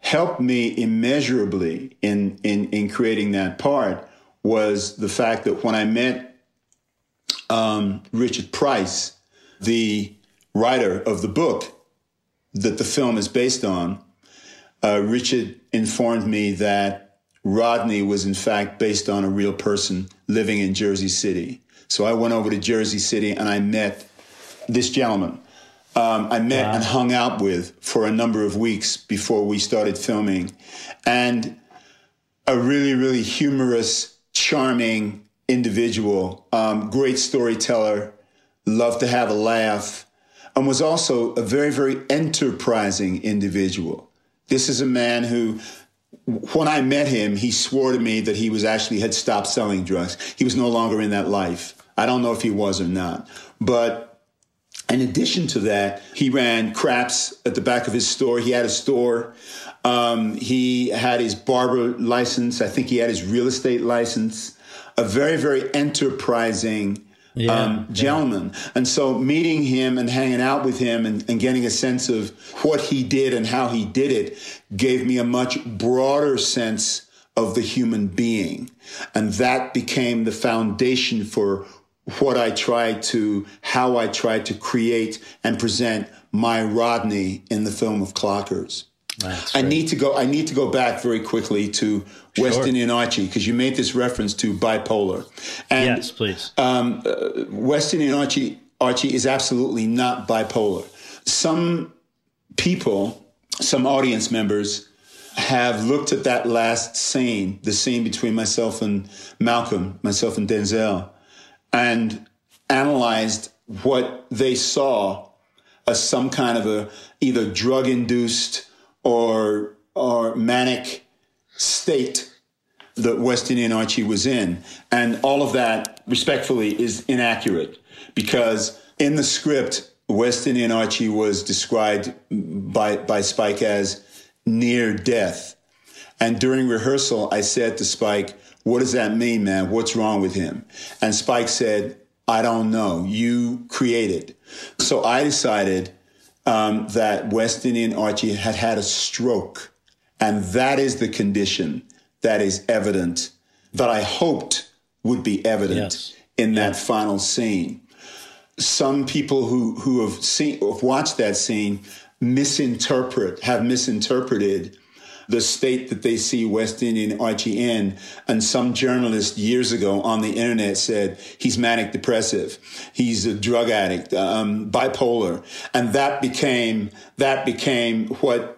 helped me immeasurably in, in, in creating that part was the fact that when I met um, Richard Price, the writer of the book that the film is based on, uh, Richard informed me that Rodney was in fact based on a real person living in Jersey City. So I went over to Jersey City and I met this gentleman um, I met wow. and hung out with for a number of weeks before we started filming. And a really, really humorous, charming individual, um, great storyteller, loved to have a laugh, and was also a very, very enterprising individual. This is a man who when I met him, he swore to me that he was actually had stopped selling drugs. He was no longer in that life. I don't know if he was or not, but in addition to that, he ran craps at the back of his store. He had a store. Um, he had his barber license. I think he had his real estate license. A very, very enterprising yeah, um, gentleman. Yeah. And so meeting him and hanging out with him and, and, getting a sense of what he did and how he did it gave me a much broader sense of the human being. And that became the foundation for what I tried to, how I tried to create and present my Rodney in the film of Clockers. That's I right. need to go. I need to go back very quickly to sure. West Indian Archie because you made this reference to bipolar. And, yes, please. Um, uh, West Indian Archie Archie is absolutely not bipolar. Some people, some audience members, have looked at that last scene, the scene between myself and Malcolm, myself and Denzel, and analyzed what they saw as some kind of a either drug induced or or manic state that West Indian Archie was in. And all of that, respectfully, is inaccurate because in the script, West Indian Archie was described by, by Spike as near death. And during rehearsal, I said to Spike, What does that mean, man? What's wrong with him? And Spike said, I don't know. You created. So I decided um, that West Indian Archie had had a stroke. And that is the condition that is evident, that I hoped would be evident yes. in that final scene. Some people who, who have seen, have watched that scene misinterpret, have misinterpreted the state that they see West Indian Archie in. And some journalist years ago on the internet said he's manic depressive, he's a drug addict, um, bipolar, and that became that became what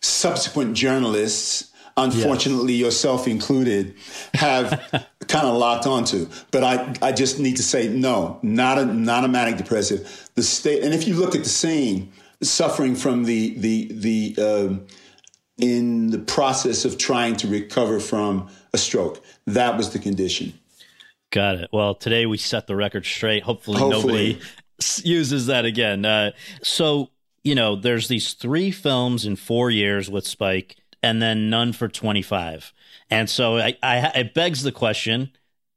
subsequent journalists unfortunately yes. yourself included, have (laughs) kind of locked onto. But I, I just need to say no, not a not a manic depressive. The state, and if you look at the scene, suffering from the the the uh, in the process of trying to recover from a stroke. That was the condition. Got it. Well, today we set the record straight. Hopefully, Hopefully. nobody uses that again. Uh, so, you know, there's these three films in four years with Spike, and then none for 25. And so I, I, it begs the question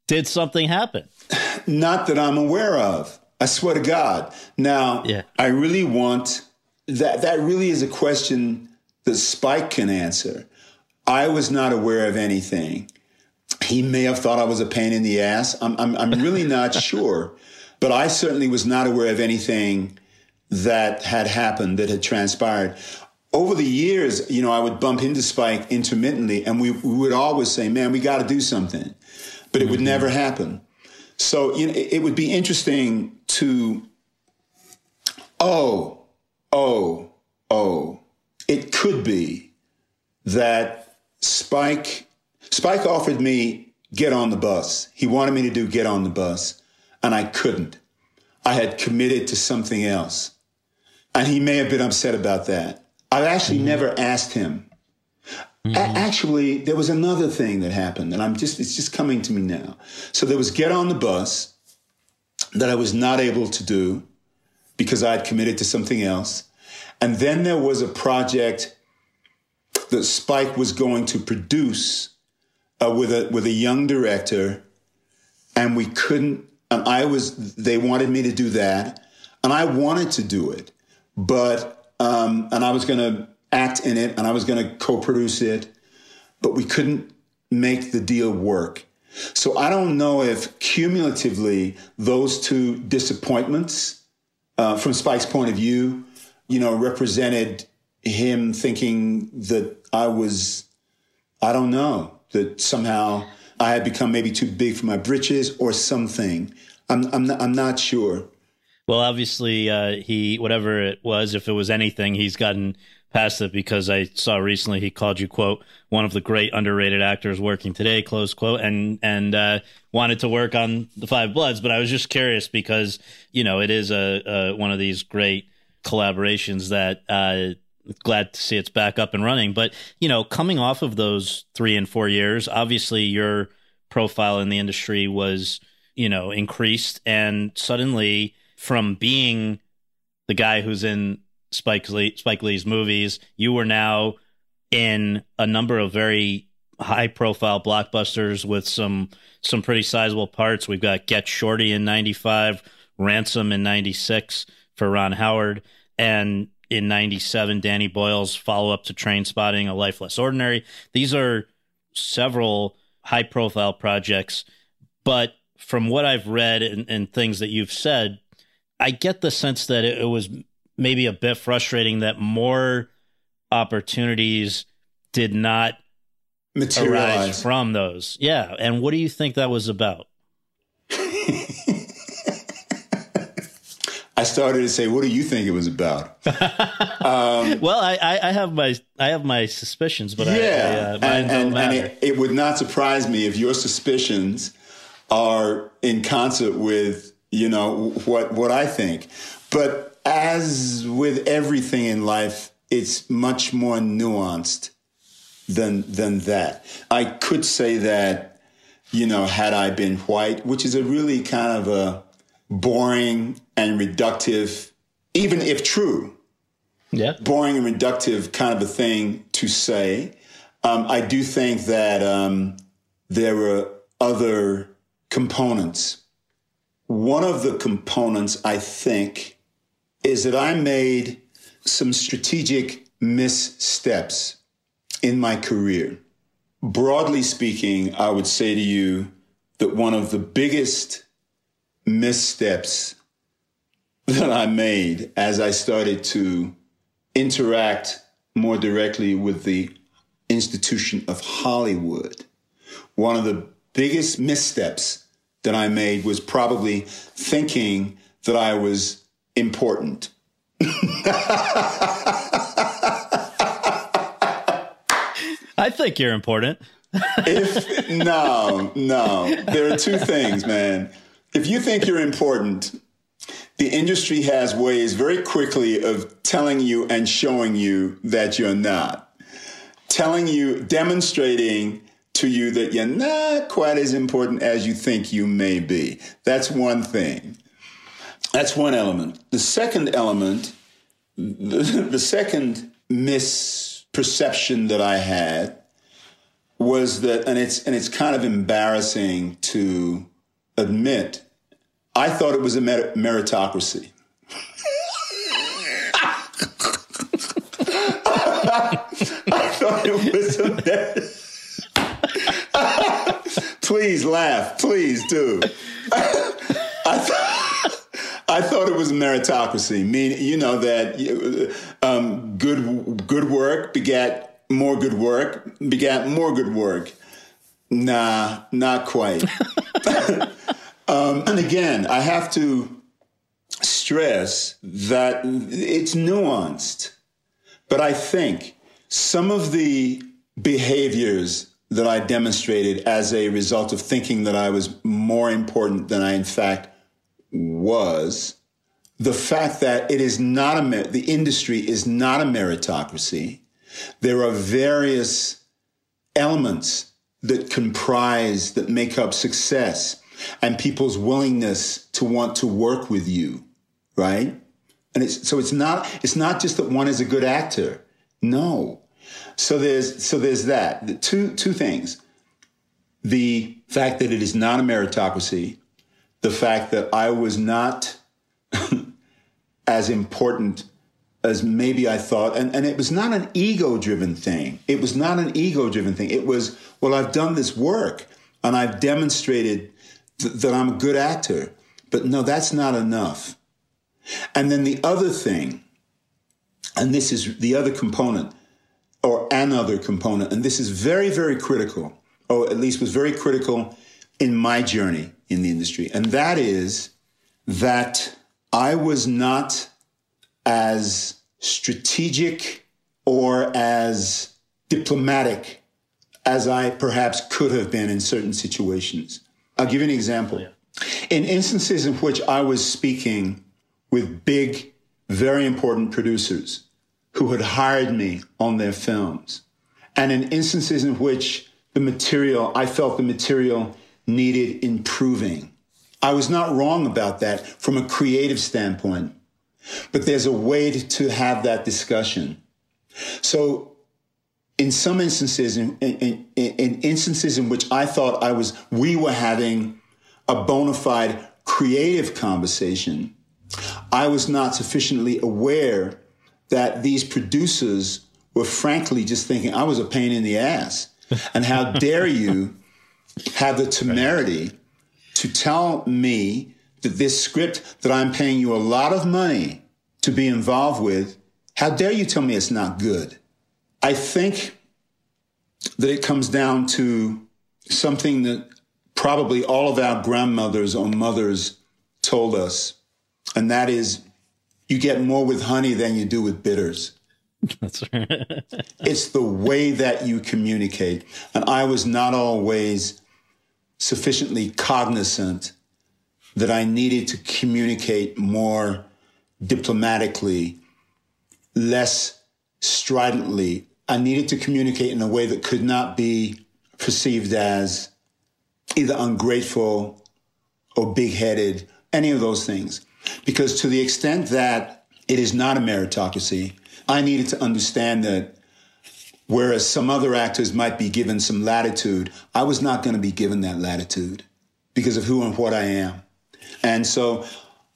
did something happen? (sighs) Not that I'm aware of. I swear to God. Now, yeah. I really want that. That really is a question that Spike can answer. I was not aware of anything. He may have thought I was a pain in the ass. I'm, I'm, I'm really (laughs) not sure. But I certainly was not aware of anything that had happened, that had transpired. Over the years, you know, I would bump into Spike intermittently, and we, we would always say, man, we got to do something. But it mm-hmm. would never happen. So, you know, it, it would be interesting to, oh, oh, oh, it could be that Spike Spike offered me get on the bus. He wanted me to do get on the bus, and I couldn't. I had committed to something else. And he may have been upset about that. I've actually mm-hmm. never asked him. Mm-hmm. A- actually, there was another thing that happened, and I'm just it's just coming to me now. So there was get on the bus that I was not able to do because I had committed to something else. And then there was a project that Spike was going to produce uh, with a with a young director, and we couldn't. And I was they wanted me to do that, and I wanted to do it, but um, and I was going to act in it, and I was going to co-produce it, but we couldn't make the deal work. So I don't know if cumulatively those two disappointments, uh, from Spike's point of view, you know, represented him thinking that I was, I don't know, that somehow I had become maybe too big for my britches or something. I'm, I'm, not, I'm not sure. Well, obviously, uh, he, whatever it was, if it was anything, he's gotten past it because I saw recently he called you, quote, one of the great underrated actors working today, close quote, and, and, uh, wanted to work on Da 5 Bloods. But I was just curious because, you know, it is a, a one of these great collaborations that uh, glad to see it's back up and running. But you know, coming off of those three and four years, obviously your profile in the industry was you know increased, and suddenly from being the guy who's in Spike Lee, Spike Lee's movies, you were now in a number of very high profile blockbusters with some some pretty sizable parts. We've got Get Shorty in 95, Ransom in 96 for Ron Howard. And in 97, Danny Boyle's follow up to Trainspotting, A Life Less Ordinary. These are several high profile projects. But from what I've read and, and, things that you've said, I get the sense that it, it was maybe a bit frustrating that more opportunities did not Materialize. arise from those. Yeah. And what do you think that was about? (laughs) I started to say, "What do you think it was about?" (laughs) Well, I, I, I have my I have my suspicions, but I, I, yeah, uh, mine and, don't and, and it, it would not surprise me if your suspicions are in concert with you know what what I think. But as with everything in life, it's much more nuanced than than that. I could say that you know had I been white, which is a really kind of a boring and reductive, even if true, yeah. boring and reductive kind of a thing to say. Um, I do think that um, there were other components. One of the components, I think, is that I made some strategic missteps in my career. Broadly speaking, I would say to you that one of the biggest missteps that I made as I started to interact more directly with the institution of Hollywood. One of the biggest missteps that I made was probably thinking that I was important. I think you're important. If no, no, there are two things, man. If you think you're important, the industry has ways very quickly of telling you and showing you that you're not. Telling you, demonstrating to you that you're not quite as important as you think you may be. That's one thing. That's one element. The second element, the, (laughs) the second misperception that I had was that, and it's and it's kind of embarrassing to admit, I thought it was a mer- meritocracy. (laughs) I thought it was a merit- (laughs) please laugh, please do. (laughs) I thought I thought it was a meritocracy, meaning you know that um, good good work begat more good work, begat more good work. Nah, not quite. (laughs) (laughs) um, and again, I have to stress that it's nuanced. But I think some of the behaviors that I demonstrated as a result of thinking that I was more important than I in fact was the fact that it is not a mer- the industry is not a meritocracy. There are various elements that comprise that make up success and people's willingness to want to work with you, right? And it's so it's not it's not just that one is a good actor. No. So there's so there's that. The two two things. The fact that it is not a meritocracy, the fact that I was not (laughs) as important as maybe I thought. And, and it was not an ego driven thing. It was not an ego driven thing. It was, well, I've done this work and I've demonstrated th- that I'm a good actor. But no, that's not enough. And then the other thing, and this is the other component, or another component, and this is very, very critical, or at least was very critical in my journey in the industry. And that is that I was not as strategic or as diplomatic as I perhaps could have been in certain situations. I'll give you an example. In instances in which I was speaking with big, very important producers who had hired me on their films, and in instances in which the material, I felt the material needed improving. I was not wrong about that from a creative standpoint, but there's a way to, have that discussion. So, in some instances, in, in, in, instances in which I thought I was, we were having a bona fide creative conversation, I was not sufficiently aware that these producers were frankly just thinking I was a pain in the ass. (laughs) And how dare you have the temerity to tell me that this script that I'm paying you a lot of money to be involved with, how dare you tell me it's not good? I think that it comes down to something that probably all of our grandmothers or mothers told us, and that is you get more with honey than you do with bitters. That's right. (laughs) it's the way that you communicate. And I was not always sufficiently cognizant that I needed to communicate more diplomatically, less stridently. I needed to communicate in a way that could not be perceived as either ungrateful or big headed, any of those things. Because to the extent that it is not a meritocracy, I needed to understand that whereas some other actors might be given some latitude, I was not going to be given that latitude because of who and what I am. And so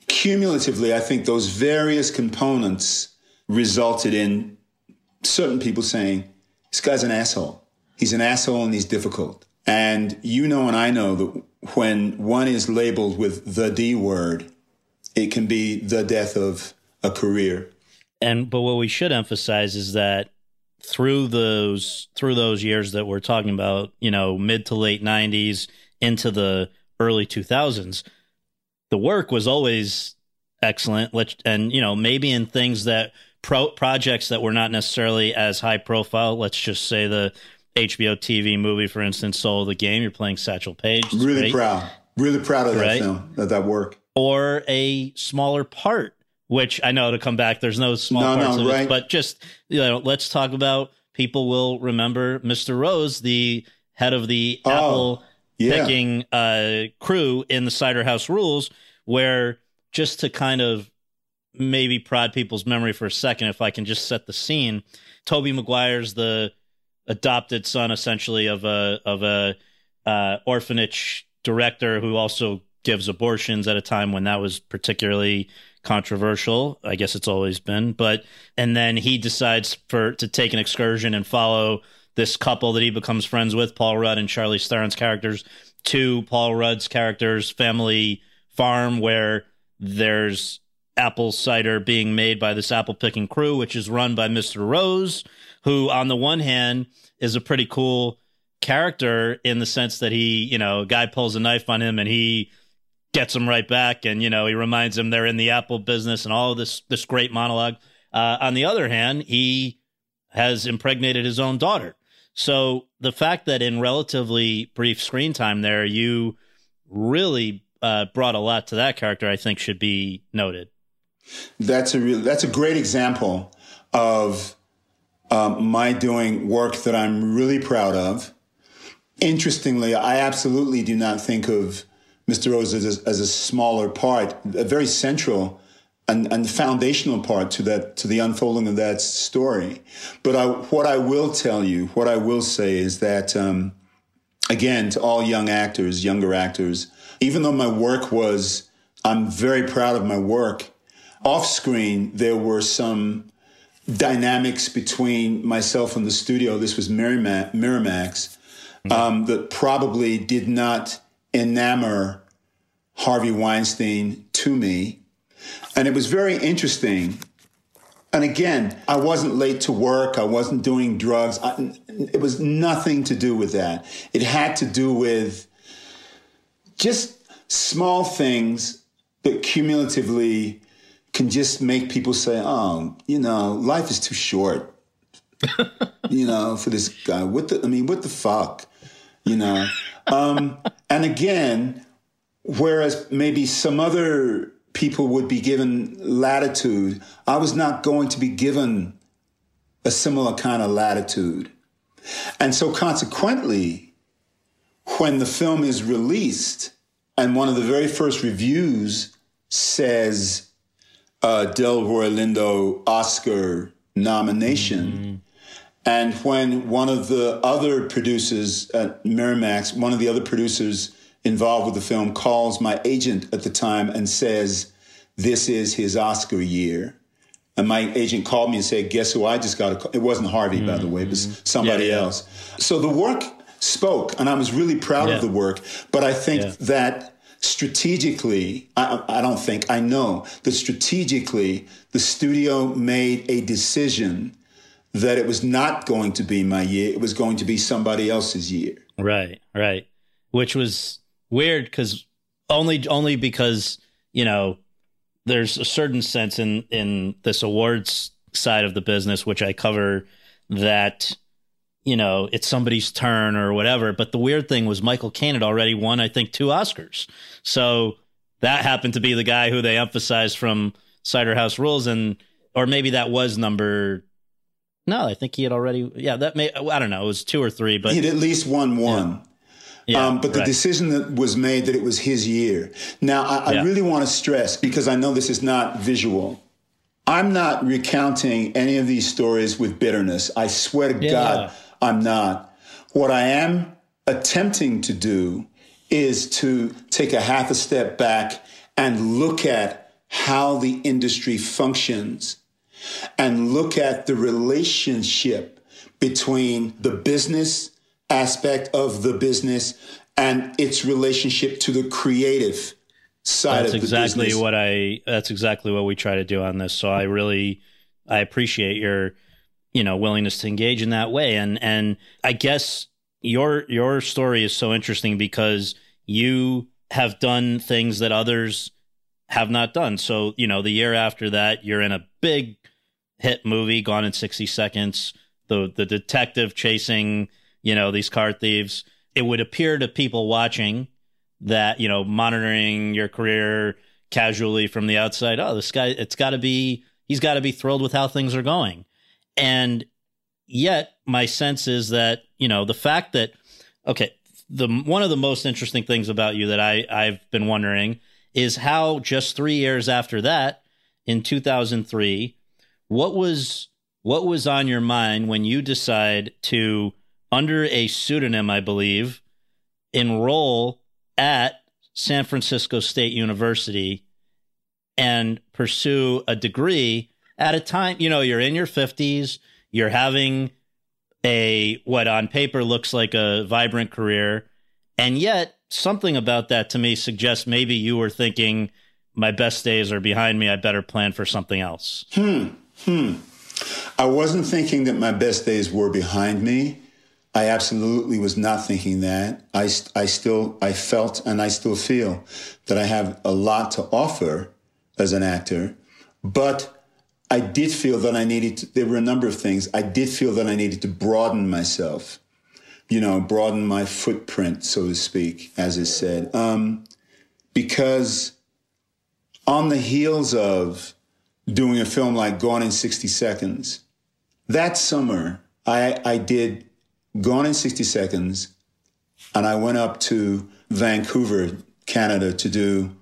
cumulatively, I think those various components resulted in certain people saying, this guy's an asshole. He's an asshole and he's difficult. And you know, and I know that when one is labeled with the D word, it can be the death of a career. And but what we should emphasize is that through those through those years that we're talking about, you know, mid to late 90s into the early 2000s, the work was always excellent. And you know, maybe in things that pro- projects that were not necessarily as high profile, let's just say the HBO TV movie, for instance, Soul of the Game. You're playing Satchel Paige. It's really great. proud. Really proud of that right? film, of that work. Or a smaller part, which I know to come back, there's no small no, parts no, of right? it, but just, you know, let's talk about people will remember Mr. Rose, the head of the oh, Apple yeah. picking uh, crew in the Cider House Rules, where just to kind of maybe prod people's memory for a second, if I can just set the scene, Tobey Maguire's the adopted son essentially of a of a uh, orphanage director who also gives abortions at a time when that was particularly controversial. I guess it's always been, but and then he decides for to take an excursion and follow this couple that he becomes friends with, Paul Rudd and Charlize Theron's characters, to Paul Rudd's character's family farm where there's apple cider being made by this apple picking crew, which is run by Mr. Rose, who on the one hand is a pretty cool character in the sense that he, you know, guy pulls a knife on him and he gets him right back and you know, he reminds him they're in the Apple business and all this this great monologue. Uh, on the other hand, he has impregnated his own daughter. So the fact that in relatively brief screen time there, you really uh, brought a lot to that character, I think should be noted. That's a real, that's a great example of um, my doing work that I'm really proud of. Interestingly, I absolutely do not think of Mr. Rose as as a smaller part, a very central and, and, foundational part to that to the unfolding of that story. But I, what I will tell you, what I will say is that um, again, to all young actors, younger actors, even though my work was, I'm very proud of my work. Off screen, there were some dynamics between myself and the studio. This was Miramax, mm-hmm. um, that probably did not enamor Harvey Weinstein to me. And it was very interesting. And again, I wasn't late to work. I wasn't doing drugs. I, it was nothing to do with that. It had to do with just small things that cumulatively can just make people say, "Oh, you know, life is too short." (laughs) you know, for this guy. What the? I mean, what the fuck? You know. Um, and again, whereas maybe some other people would be given latitude, I was not going to be given a similar kind of latitude. And so consequently, when the film is released and one of the very first reviews says uh, Delroy Lindo Oscar nomination. Mm-hmm. And when one of the other producers at Miramax, one of the other producers involved with the film, calls my agent at the time and says, This is his Oscar year. And my agent called me and said, Guess who I just got a call? It wasn't Harvey, mm-hmm. by the way, it was mm-hmm. somebody yeah, yeah. else. So the work spoke, and I was really proud yeah. of the work. But I think that strategically, I, I, don't think, I know that strategically the studio made a decision that it was not going to be my year. It was going to be somebody else's year. Right, right. Which was weird because only only because you know there's a certain sense in in this awards side of the business which I cover that you know it's somebody's turn or whatever. But the weird thing was Michael Caine had already won I think two Oscars, so that happened to be the guy who they emphasized from Cider House Rules, and or maybe that was number. No, I think he had already. Yeah, that may. I don't know. It was two or three, but He'd at least won one. Yeah. Um, but the right. decision that was made that it was his year. Now, I, I Yeah. really want to stress because I know this is not visual. I'm not recounting any of these stories with bitterness. I swear to Yeah. God, I'm not. What I am attempting to do is to take a half a step back and look at how the industry functions and look at the relationship between the business aspect of the business and its relationship to the creative side that's of the exactly business. what I. That's exactly what we try to do on this. So I really, I appreciate your, you know, willingness to engage in that way. And and I guess your your story is so interesting because you have done things that others have not done. So you know, the year after that, you're in a big hit movie, Gone in sixty seconds. The the detective chasing, you know, these car thieves. It would appear to people watching that you know monitoring your career casually from the outside oh this guy it's got to be he's got to be thrilled with how things are going and yet my sense is that you know the fact that okay the one of the most interesting things about you that i i've been wondering is how just 3 years after that in 2003 what was what was on your mind when you decide to under a pseudonym i believe enroll at San Francisco State University and pursue a degree at a time, you know, you're in your 50s, you're having a what on paper looks like a vibrant career, and yet something about that to me suggests maybe you were thinking my best days are behind me, I better plan for something else. Hmm. Hmm. I wasn't thinking that my best days were behind me. I absolutely was not thinking that. I, I still, I felt and I still feel that I have a lot to offer as an actor, but I did feel that I needed to, there were a number of things. I did feel that I needed to broaden myself, you know, broaden my footprint, so to speak, as is said. Um, because on the heels of doing a film like Gone in 60 Seconds, that summer I, I did Gone in 60 Seconds and I went up to Vancouver, Canada to do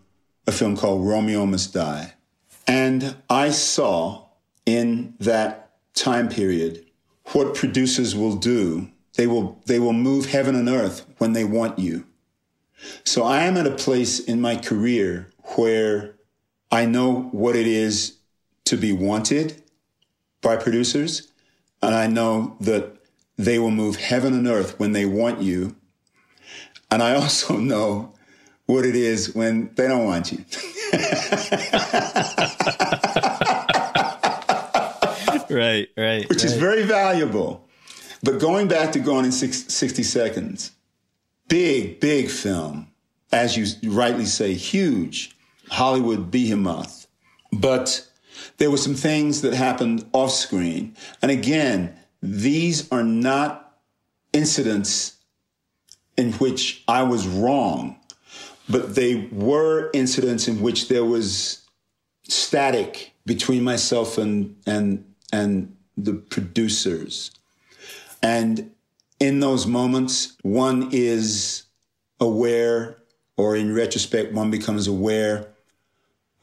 a film called Romeo Must Die. And I saw in that time period what producers will do. They will, they will move heaven and earth when they want you. So I am at a place in my career where I know what it is to be wanted by producers, and I know that they will move heaven and earth when they want you. And I also (laughs) know what it is when they don't want you. (laughs) Right, right. which is very valuable. But going back to Gone in six, 60 Seconds, big, big film, as you rightly say, huge Hollywood behemoth. But there were some things that happened off screen. And again, these are not incidents in which I was wrong, but they were incidents in which there was static between myself and and and the producers. And in those moments, one is aware, or in retrospect, one becomes aware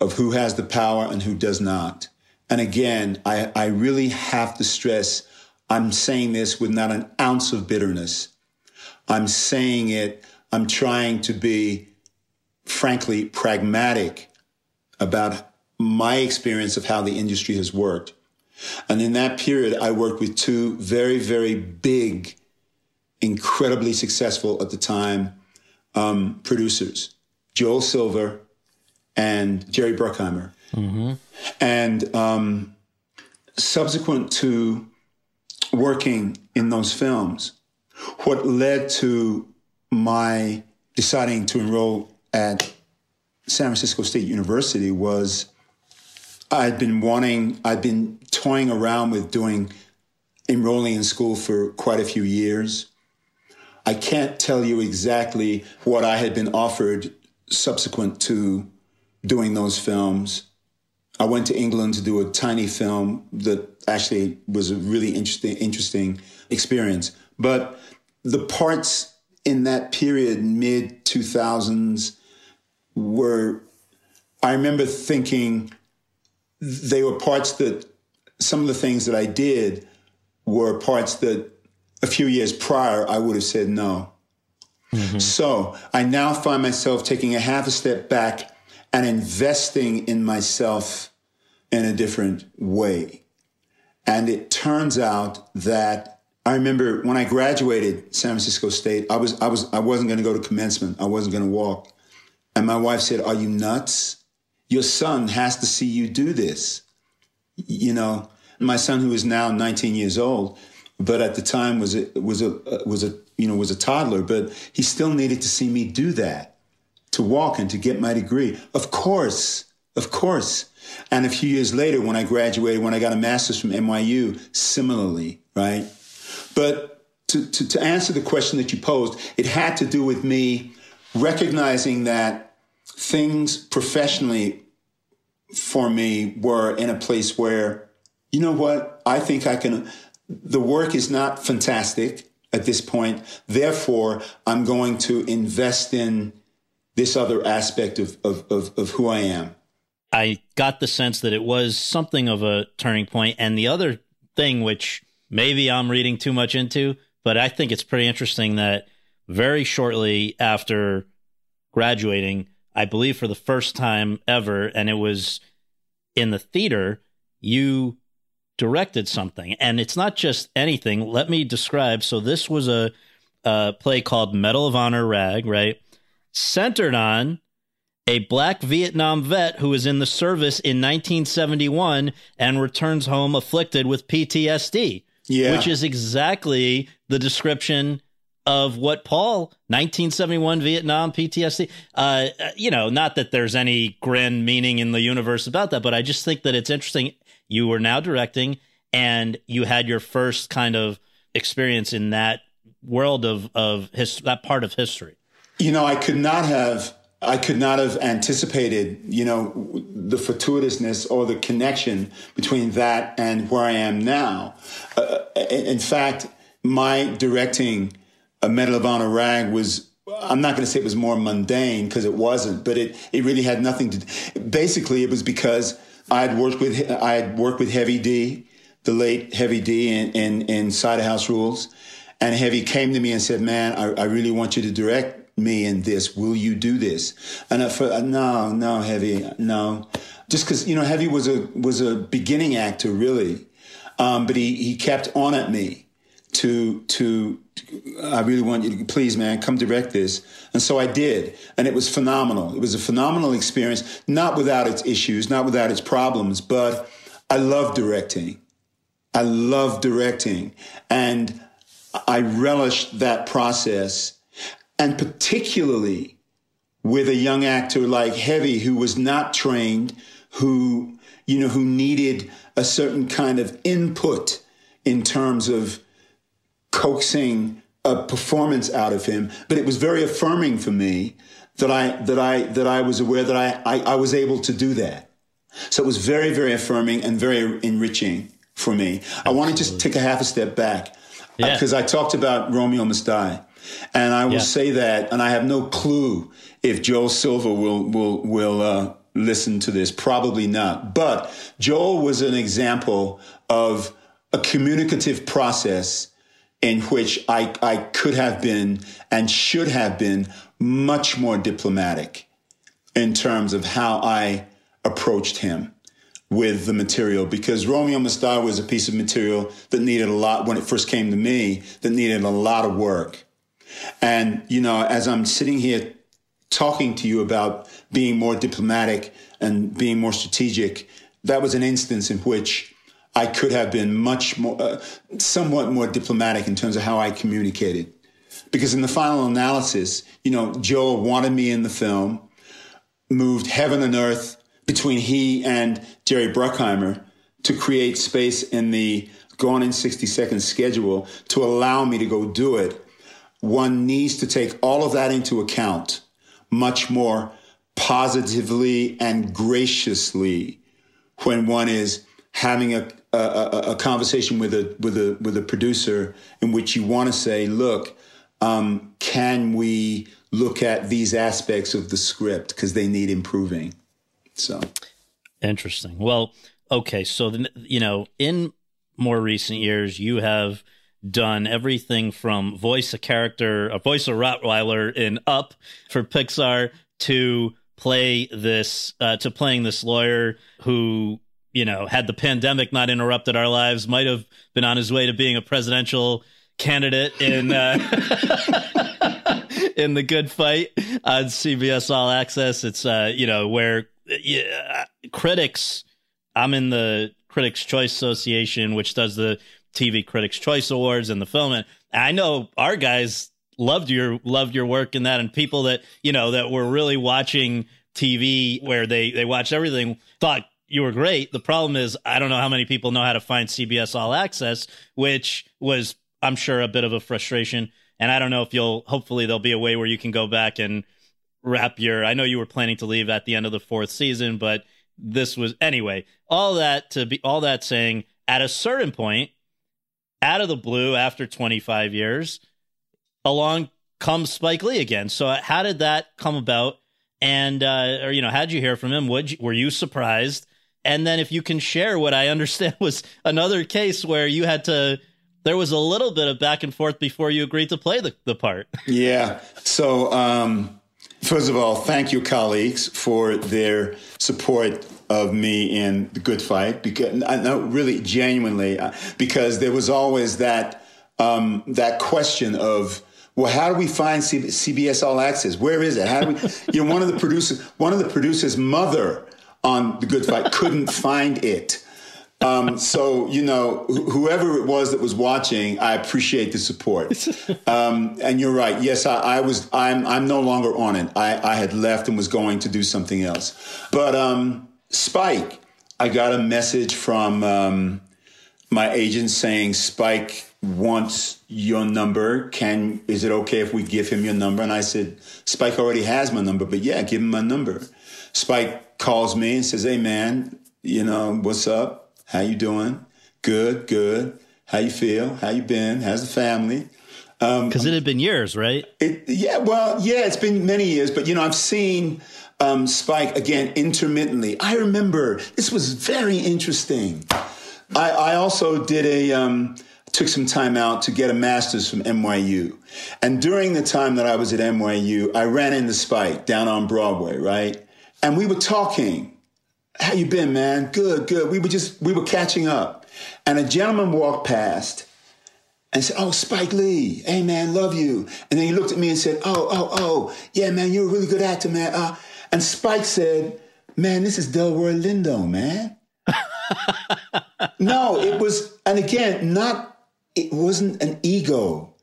of who has the power and who does not. And again, I, I really have to stress I'm saying this with not an ounce of bitterness. I'm saying it, I'm trying to be, frankly, pragmatic about my experience of how the industry has worked. And in that period, I worked with two very, very big, incredibly successful at the time um, producers, Joel Silver and Jerry Bruckheimer. And um, subsequent to working in those films, what led to my deciding to enroll at San Francisco State University was I'd been wanting, I'd been toying around with doing enrolling in school for quite a few years. I can't tell you exactly what I had been offered subsequent to doing those films. I went to England to do a tiny film that actually was a really interesting interesting experience. But the parts in that period, mid 2000s, were, I remember thinking they were parts that some of the things that I did were parts that a few years prior I would have said no. Mm-hmm. So I now find myself taking a half a step back and investing in myself in a different way. And it turns out that I remember when I graduated San Francisco State, I was I was I wasn't going to go to commencement. I wasn't going to walk. And my wife said, "Are you nuts? Your son has to see you do this." You know, my son who is now 19 years old, but at the time was a, was a was a you know was a toddler, but he still needed to see me do that, to walk and to get my degree. Of course, of course. And a few years later, when I graduated, when I got a master's from NYU, similarly, right? But to, to, to answer the question that you posed, it had to do with me recognizing that things professionally for me were in a place where, you know what, I think I can, the work is not fantastic at this point. Therefore, I'm going to invest in this other aspect of, of, of, of who I am. I got the sense that it was something of a turning point. And the other thing, which maybe I'm reading too much into, but I think it's pretty interesting that very shortly after graduating, I believe for the first time ever, and it was in the theater, you directed something. And it's not just anything. Let me describe. So, this was a, a play called Medal of Honor Rag, right? Centered on a black Vietnam vet who was in the service in 1971 and returns home afflicted with PTSD. Yeah. Which is exactly the description of what Paul 1971 Vietnam PTSD. Uh, you know, not that there's any grand meaning in the universe about that, but I just think that it's interesting. You were now directing, and you had your first kind of experience in that world of of his that part of history. You know, I could not have I could not have anticipated, you know, the fortuitousness or the connection between that and where I am now. Uh, in fact, my directing a Medal of Honor rag was, I'm not going to say it was more mundane because it wasn't, but it, it really had nothing to, basically it was because I had worked with, I had worked with Heavy D, the late Heavy D in, in, in Cider House Rules. And Heavy came to me and said, man, I, I really want you to direct me in this. Will you do this? And I thought, no, no, Heavy, no. Just because you know, Heavy was a was a beginning actor, really, um, but he he kept on at me to to. I really want you to please, man, come direct this. And so I did, and it was phenomenal. It was a phenomenal experience, not without its issues, not without its problems, but I love directing. I love directing, and I relished that process and particularly with a young actor like Heavy, who was not trained, who, you know, who needed a certain kind of input in terms of coaxing a performance out of him. But it was very affirming for me that I, that I, that I was aware that I, I, I was able to do that. So it was very, very affirming and very enriching for me. Absolutely. I want to just take a half a step back because yeah. I talked about Romeo Must Die. And I will yeah. say that, and I have no clue if Joel Silver will will will uh, listen to this. Probably not. But Joel was an example of a communicative process in which I, I could have been and should have been much more diplomatic in terms of how I approached him with the material because Romeo Must Die was a piece of material that needed a lot when it first came to me that needed a lot of work and, you know, as I'm sitting here talking to you about being more diplomatic and being more strategic, that was an instance in which I could have been much more, uh, somewhat more diplomatic in terms of how I communicated. Because in the final analysis, you know, Joel wanted me in the film, moved heaven and earth between he and Jerry Bruckheimer to create space in the Gone in 60 Seconds schedule to allow me to go do it. One needs to take all of that into account much more positively and graciously when one is having a, a, a, conversation with a with a with a producer in which you want to say, look, um, can we look at these aspects of the script because they need improving? So interesting. Well, okay, so the, you know, in more recent years, you have done everything from voice a character, a voice a Rottweiler in Up for Pixar to play this uh, to playing this lawyer who you know had the pandemic not interrupted our lives might have been on his way to being a presidential candidate in uh, (laughs) in the good fight on CBS All Access. It's uh, you know where yeah, critics. I'm in the Critics Choice Association, which does the TV Critics Choice Awards and the film. And I know our guys loved your loved your work in that, and people that you know that were really watching TV where they they watched everything thought you were great. The problem is I don't know how many people know how to find CBS All Access, which was I'm sure a bit of a frustration. And I don't know if you'll hopefully there'll be a way where you can go back and wrap your I know you were planning to leave at the end of the fourth season, but this was anyway, all that to be all that saying at a certain point out of the blue after 25 years, along comes Spike Lee again. So how did that come about? And uh, or you know, how did you hear from him? Would you, were you surprised? And then if you can share what I (laughs) understand was another case where you had to there was a little bit of back and forth before you agreed to play the, the part. Yeah. So um first of all, thank you colleagues for their support of me in the good fight. Because I know really genuinely uh, because there was always that um, that question of well how do we find C- CBS All Access? Where is it? How do we (laughs) you know one of the producers one of the producers mother on the good fight couldn't find it um, so you know wh- whoever it was that was watching I appreciate the support (laughs) um, and you're right yes I, I, was I'm I'm no longer on it I, I had left and was going to do something else but um, Spike, I got a message from um, my agent saying Spike wants your number. Can is it okay if we give him your number? And I said, Spike already has my number, but yeah, give him my number. Spike calls me and says, Hey man, you know, what's up? How you doing? Good, good. How you feel? How you been? How's the family? Because um, it had been years, right? It, yeah, well, yeah, it's been many years, but you know, I've seen um, spike again intermittently. I remember this was very interesting. I, I also did a um, took some time out to get a master's from NYU, and during the time that I was at NYU, I ran into Spike down on Broadway, right? And we were talking. How you been, man? Good, good. We were just we were catching up, and a gentleman walked past and said, "Oh, Spike Lee, hey man, love you." And then he looked at me and said, "Oh, oh, oh, yeah, man, you're a really good actor, man." Uh, and Spike said, Man, this is Delroy Lindo, man. no, it was, and again, not, it wasn't an ego.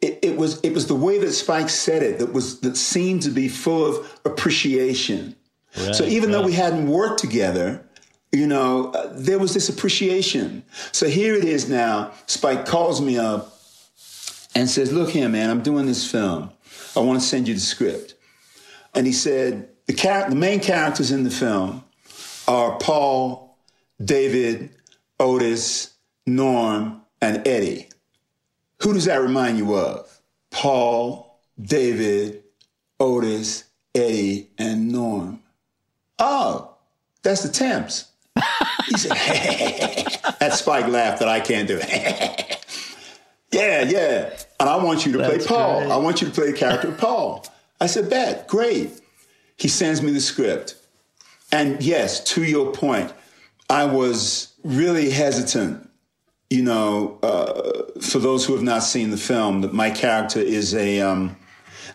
It, it, was it was the way that Spike said it that was that seemed to be full of appreciation. Right, so even right. though we hadn't worked together, you know, uh, there was this appreciation. So here it is now. Spike calls me up and says, "Look here, man, I'm doing this film. I want to send you the script." And he said, the, char- the main characters in the film are Paul, David, Otis, Norm, and Eddie. Who does that remind you of? Paul, David, Otis, Eddie, and Norm. Oh, that's the Temps. he said, (laughs) that Spike laugh that I can't do. (laughs) yeah, yeah. And I want you to that's play Paul. Great. I want you to play the character Paul. I said, bet, great. He sends me the script. And yes, to your point, I was really hesitant. You know, uh, for those who have not seen the film, that my character is a um,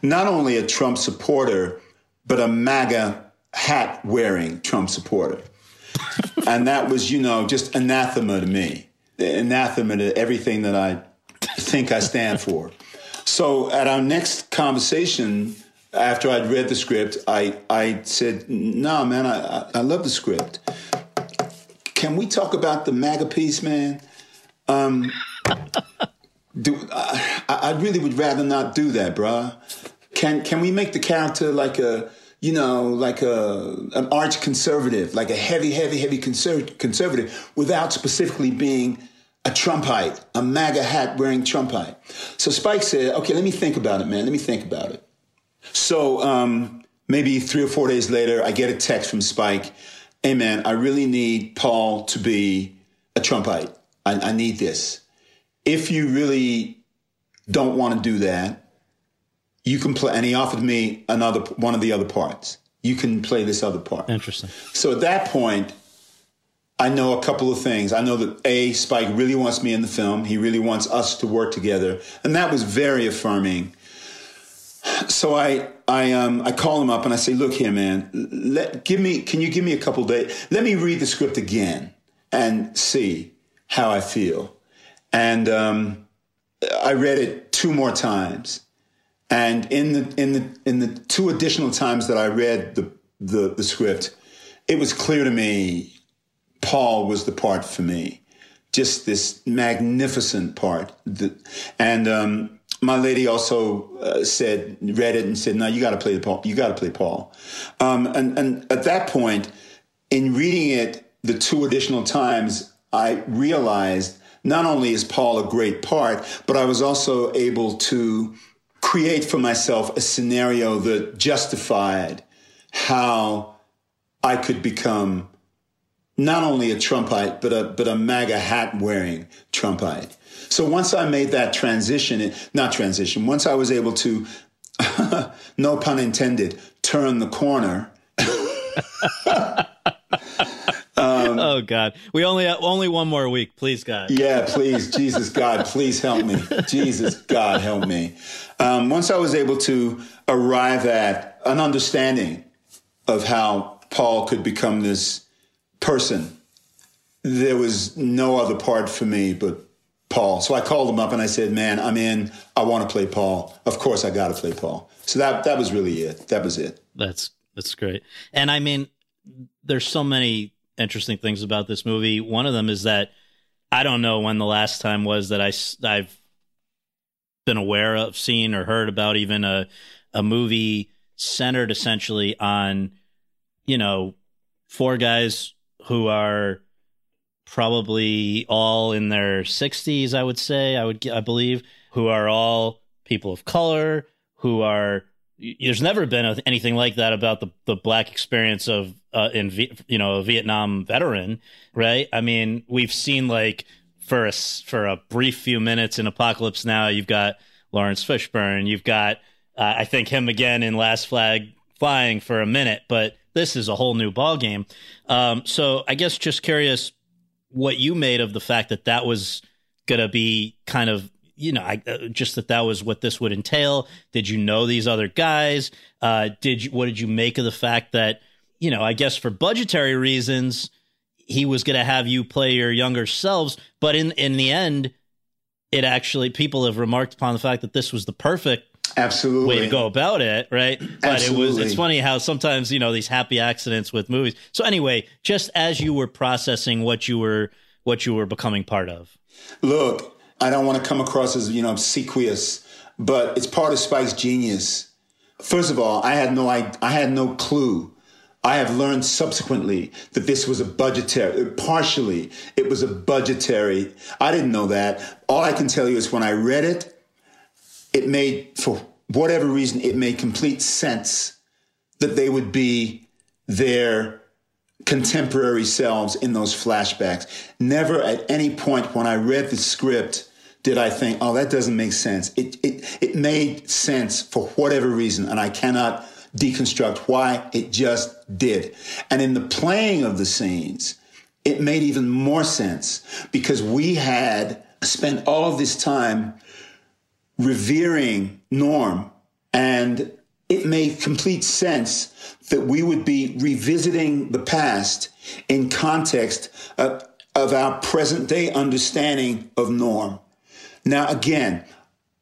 not only a Trump supporter, but a MAGA hat wearing Trump supporter. and that was, you know, just anathema to me, anathema to everything that I think I stand for. So at our next conversation, after I'd read the script, I, I said, "No, nah, man, I, I love the script. Can we talk about the MAGA piece, man? Um, do I, I really would rather not do that, bruh. Can can we make the character like a you know, like a an arch conservative, like a heavy, heavy, heavy conser- conservative, without specifically being a Trumpite, a MAGA hat wearing Trumpite. So Spike said, "Okay, let me think about it, man. Let me think about it." So um, maybe three or four days later, I get a text from Spike. Hey, man, I really need Paul to be a Trumpite. I, I need this. If you really don't want to do that, you can play, and he offered me another one of the other parts. You can play this other part. Interesting. So at that point, I know a couple of things. I know that a Spike really wants me in the film. He really wants us to work together, and that was very affirming. So I I um I call him up and I say, look here, man, let give me can you give me a couple days? Let me read the script again and see how I feel. And um, I read it two more times and in the in the in the two additional times that I read the the, the script, it was clear to me Paul was the part for me. Just this magnificent part. And um, my lady also uh, said, read it and said, "No, you got to play the Paul. You got to play Paul." Um, and and at that point, in reading it the two additional times, I realized not only is Paul a great part, but I was also able to create for myself a scenario that justified how I could become not only a Trumpite, but a, but a MAGA hat wearing Trumpite. So once I made that transition, not transition, once I was able to, (laughs) no pun intended, turn the corner. (laughs) Oh God, we only have only one more week, please God. Yeah, please, Jesus God, please help me. Jesus God, help me. Um, once I was able to arrive at an understanding of how Paul could become this person, there was no other part for me but Paul. So I called him up and I said, "Man, I'm in. I want to play Paul. Of course, I got to play Paul." So that that was really it. That was it. That's that's great. And I mean, there's so many interesting things about this movie. One of them is that I don't know when the last time was that I I've been aware of, seen, or heard about even a a movie centered essentially on you know four guys who are probably all in their 60s i would say i would i believe who are all people of color who are there's never been anything like that about the, the black experience of uh, in you know a Vietnam veteran, right? I mean, we've seen like for a for a brief few minutes in Apocalypse Now, you've got Laurence Fishburne, you've got uh, I think him again in Last Flag Flying for a minute, but this is a whole new ball game. Um, so I guess just curious what you made of the fact that that was going to be kind of you know, I, uh, just that that was what this would entail. Did you know these other guys? Uh, did you, what did you make of the fact that, you know, I guess for budgetary reasons, he was going to have you play your younger selves, but in in the end, it actually people have remarked upon the fact that this was the perfect absolutely way to go about it, right? But absolutely. it was it's funny how sometimes you know these happy accidents with movies. So anyway, just as you were processing what you were what you were becoming part of. Look, I don't want to come across as, you know, obsequious, but it's part of Spike's genius. First of all, I had no, I, I had no clue. I have learned subsequently that this was a budgetary, partially, it was a budgetary. I didn't know that. All I can tell you is when I read it, it made, for whatever reason, it made complete sense that they would be their contemporary selves in those flashbacks. Never at any point when I read the script did I think, oh, that doesn't make sense. It, it, it made sense for whatever reason, and I cannot deconstruct why it just did. And in the playing of the scenes, it made even more sense because we had spent all of this time revering Norm and it made complete sense that we would be revisiting the past in context of, of our present day understanding of norm. Now, again,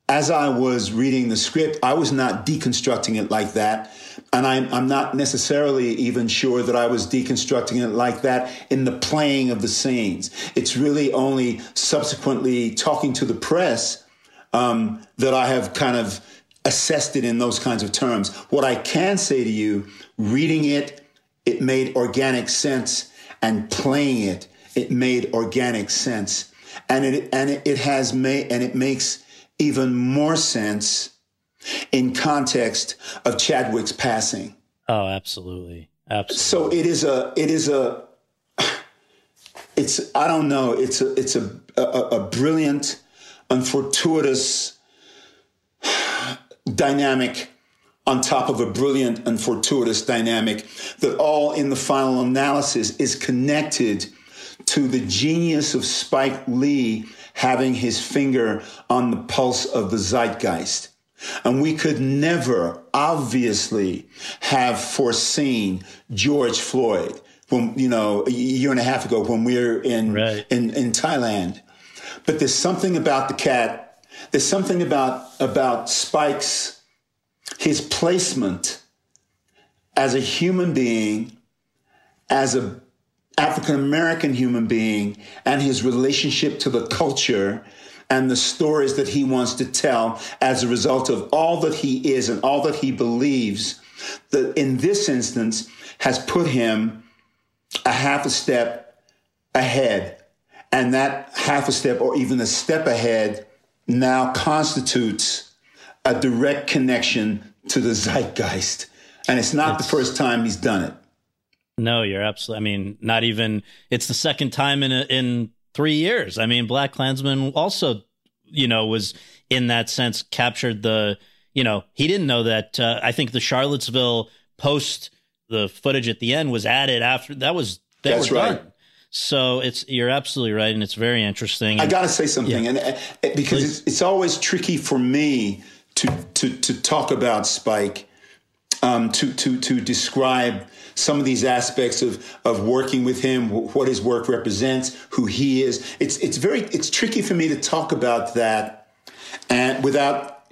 as I was reading the script, I was not deconstructing it like that. And I'm, I'm not necessarily even sure that I was deconstructing it like that in the playing of the scenes. It's really only subsequently talking to the press um, that I have kind of assessed it in those kinds of terms. What I can say to you, reading it, it made organic sense, and playing it, it made organic sense, and it and it, it has made and it makes even more sense in context of Chadwick's passing. Oh, absolutely. Absolutely. So it is a it is a it's I don't know, it's a it's a a, a brilliant and fortuitous dynamic on top of a brilliant and fortuitous dynamic that all in the final analysis is connected to the genius of Spike Lee having his finger on the pulse of the zeitgeist. And we could never, obviously, have foreseen George Floyd when, you know, a year and a half ago when we were in, right. in, in Thailand. But there's something about the cat, there's something about, about Spike's, his placement as a human being, as a African American human being and his relationship to the culture and the stories that he wants to tell as a result of all that he is and all that he believes that in this instance has put him a half a step ahead. And that half a step or even a step ahead now constitutes a direct connection to the zeitgeist. And it's not it's, the first time he's done it. No, you're absolutely. I mean, not even. It's the second time in a, in three years. I mean, BlacKkKlansman also, you know, was in that sense captured the. You know, he didn't know that. Uh, I think the Charlottesville post, the footage at the end was added after that was. They That's were right. Done. So it's you're absolutely right, and it's very interesting. I got to say something, yeah. and uh, because it's, it's always tricky for me to to to talk about Spike, um, to to to describe some of these aspects of of working with him, what his work represents, who he is. It's it's very it's tricky for me to talk about that and without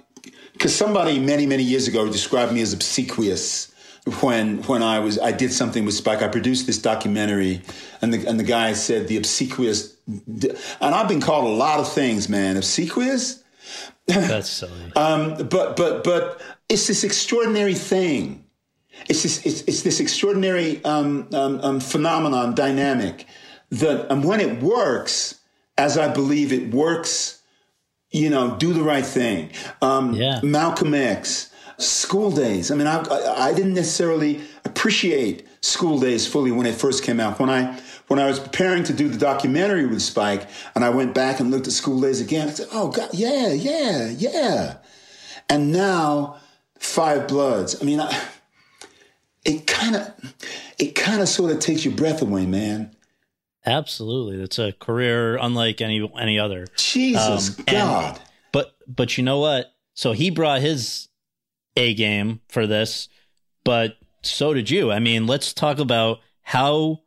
because somebody many many years ago described me as obsequious when when I was I did something with Spike. I produced this documentary, and the and the guy said the obsequious, and I've been called a lot of things, man. Obsequious. That's (laughs) silly. um, but but but it's this extraordinary thing it's this, it's, it's this extraordinary um, um, um, phenomenon, dynamic, that and when it works, as I believe it works, you know, do the right thing. Um, yeah. Malcolm X, School Daze. I mean, I, I didn't necessarily appreciate School Daze fully when it first came out. When I when I was preparing to do the documentary with Spike, and I went back and looked at School Daze again, I said, "Oh God, yeah, yeah, yeah." And now, Five Bloods. I mean, I, it kind of it kind of sort of takes your breath away, man. Absolutely, it's a career unlike any any other. Jesus um, God! And, but but you know what? So he brought his A game for this, but so did you. I mean, let's talk about how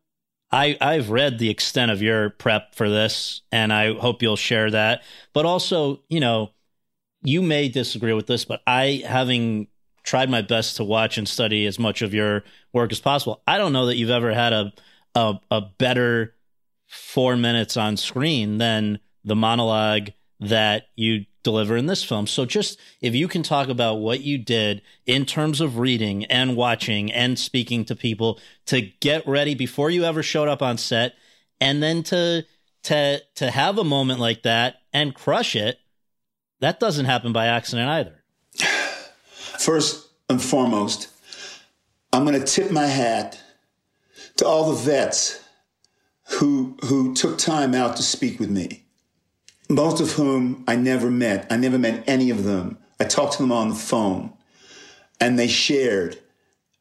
I I've read the extent of your prep for this, and I hope you'll share that. But also, you know, you may disagree with this, but I having tried my best to watch and study as much of your work as possible. I don't know that you've ever had a a, a better four minutes on screen than the monologue that you deliver in this film. So just if you can talk about what you did in terms of reading and watching and speaking to people to get ready before you ever showed up on set and then to to to have a moment like that and crush it, that doesn't happen by accident either. First and foremost, I'm going to tip my hat to all the vets who, who took time out to speak with me, most of whom I never met. I never met any of them. I talked to them on the phone and they shared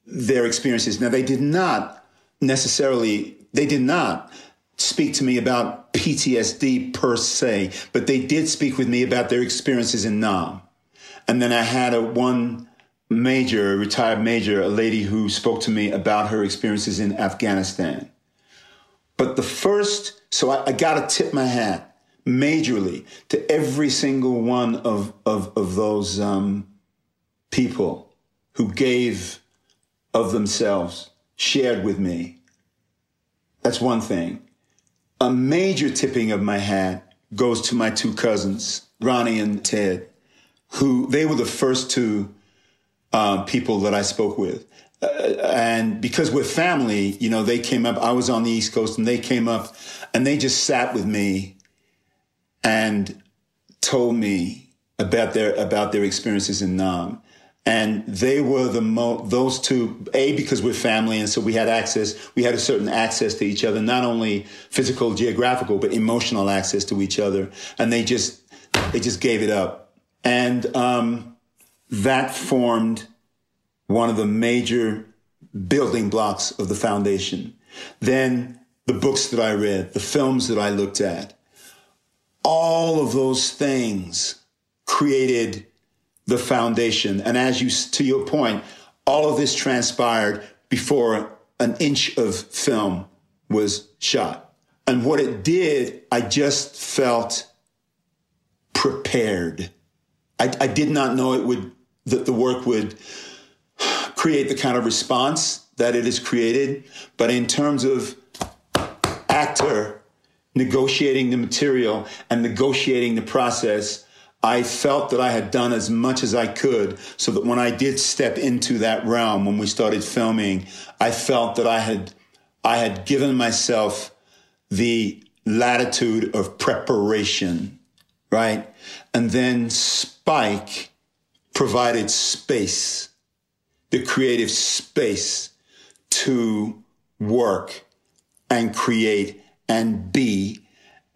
their experiences. Now, they did not necessarily, they did not speak to me about PTSD per se, but they did speak with me about their experiences in Nam. And then I had a one major, retired major, a lady who spoke to me about her experiences in Afghanistan. But the first, so I, I got to tip my hat majorly to every single one of, of, of those um, people who gave of themselves, shared with me. That's one thing. A major tipping of my hat goes to my two cousins, Ronnie and Ted, who they were the first two uh, people that I spoke with. Uh, and because we're family, you know, they came up. I was on the East Coast and they came up and they just sat with me and told me about their about their experiences in Nam. And they were the mo those two, A, because we're family. And so we had access, we had a certain access to each other, not only physical, geographical, but emotional access to each other. And they just, they just gave it up. And, um, that formed one of the major building blocks of the foundation. Then the books that I read, the films that I looked at, all of those things created the foundation. And as you, to your point, all of this transpired before an inch of film was shot. And what it did, I just felt prepared. I, I did not know it would, that the work would create the kind of response that it has created. But in terms of actor negotiating the material and negotiating the process, I felt that I had done as much as I could so that when I did step into that realm, when we started filming, I felt that I had, I had given myself the latitude of preparation, right? And then Spike provided space, the creative space to work and create and B,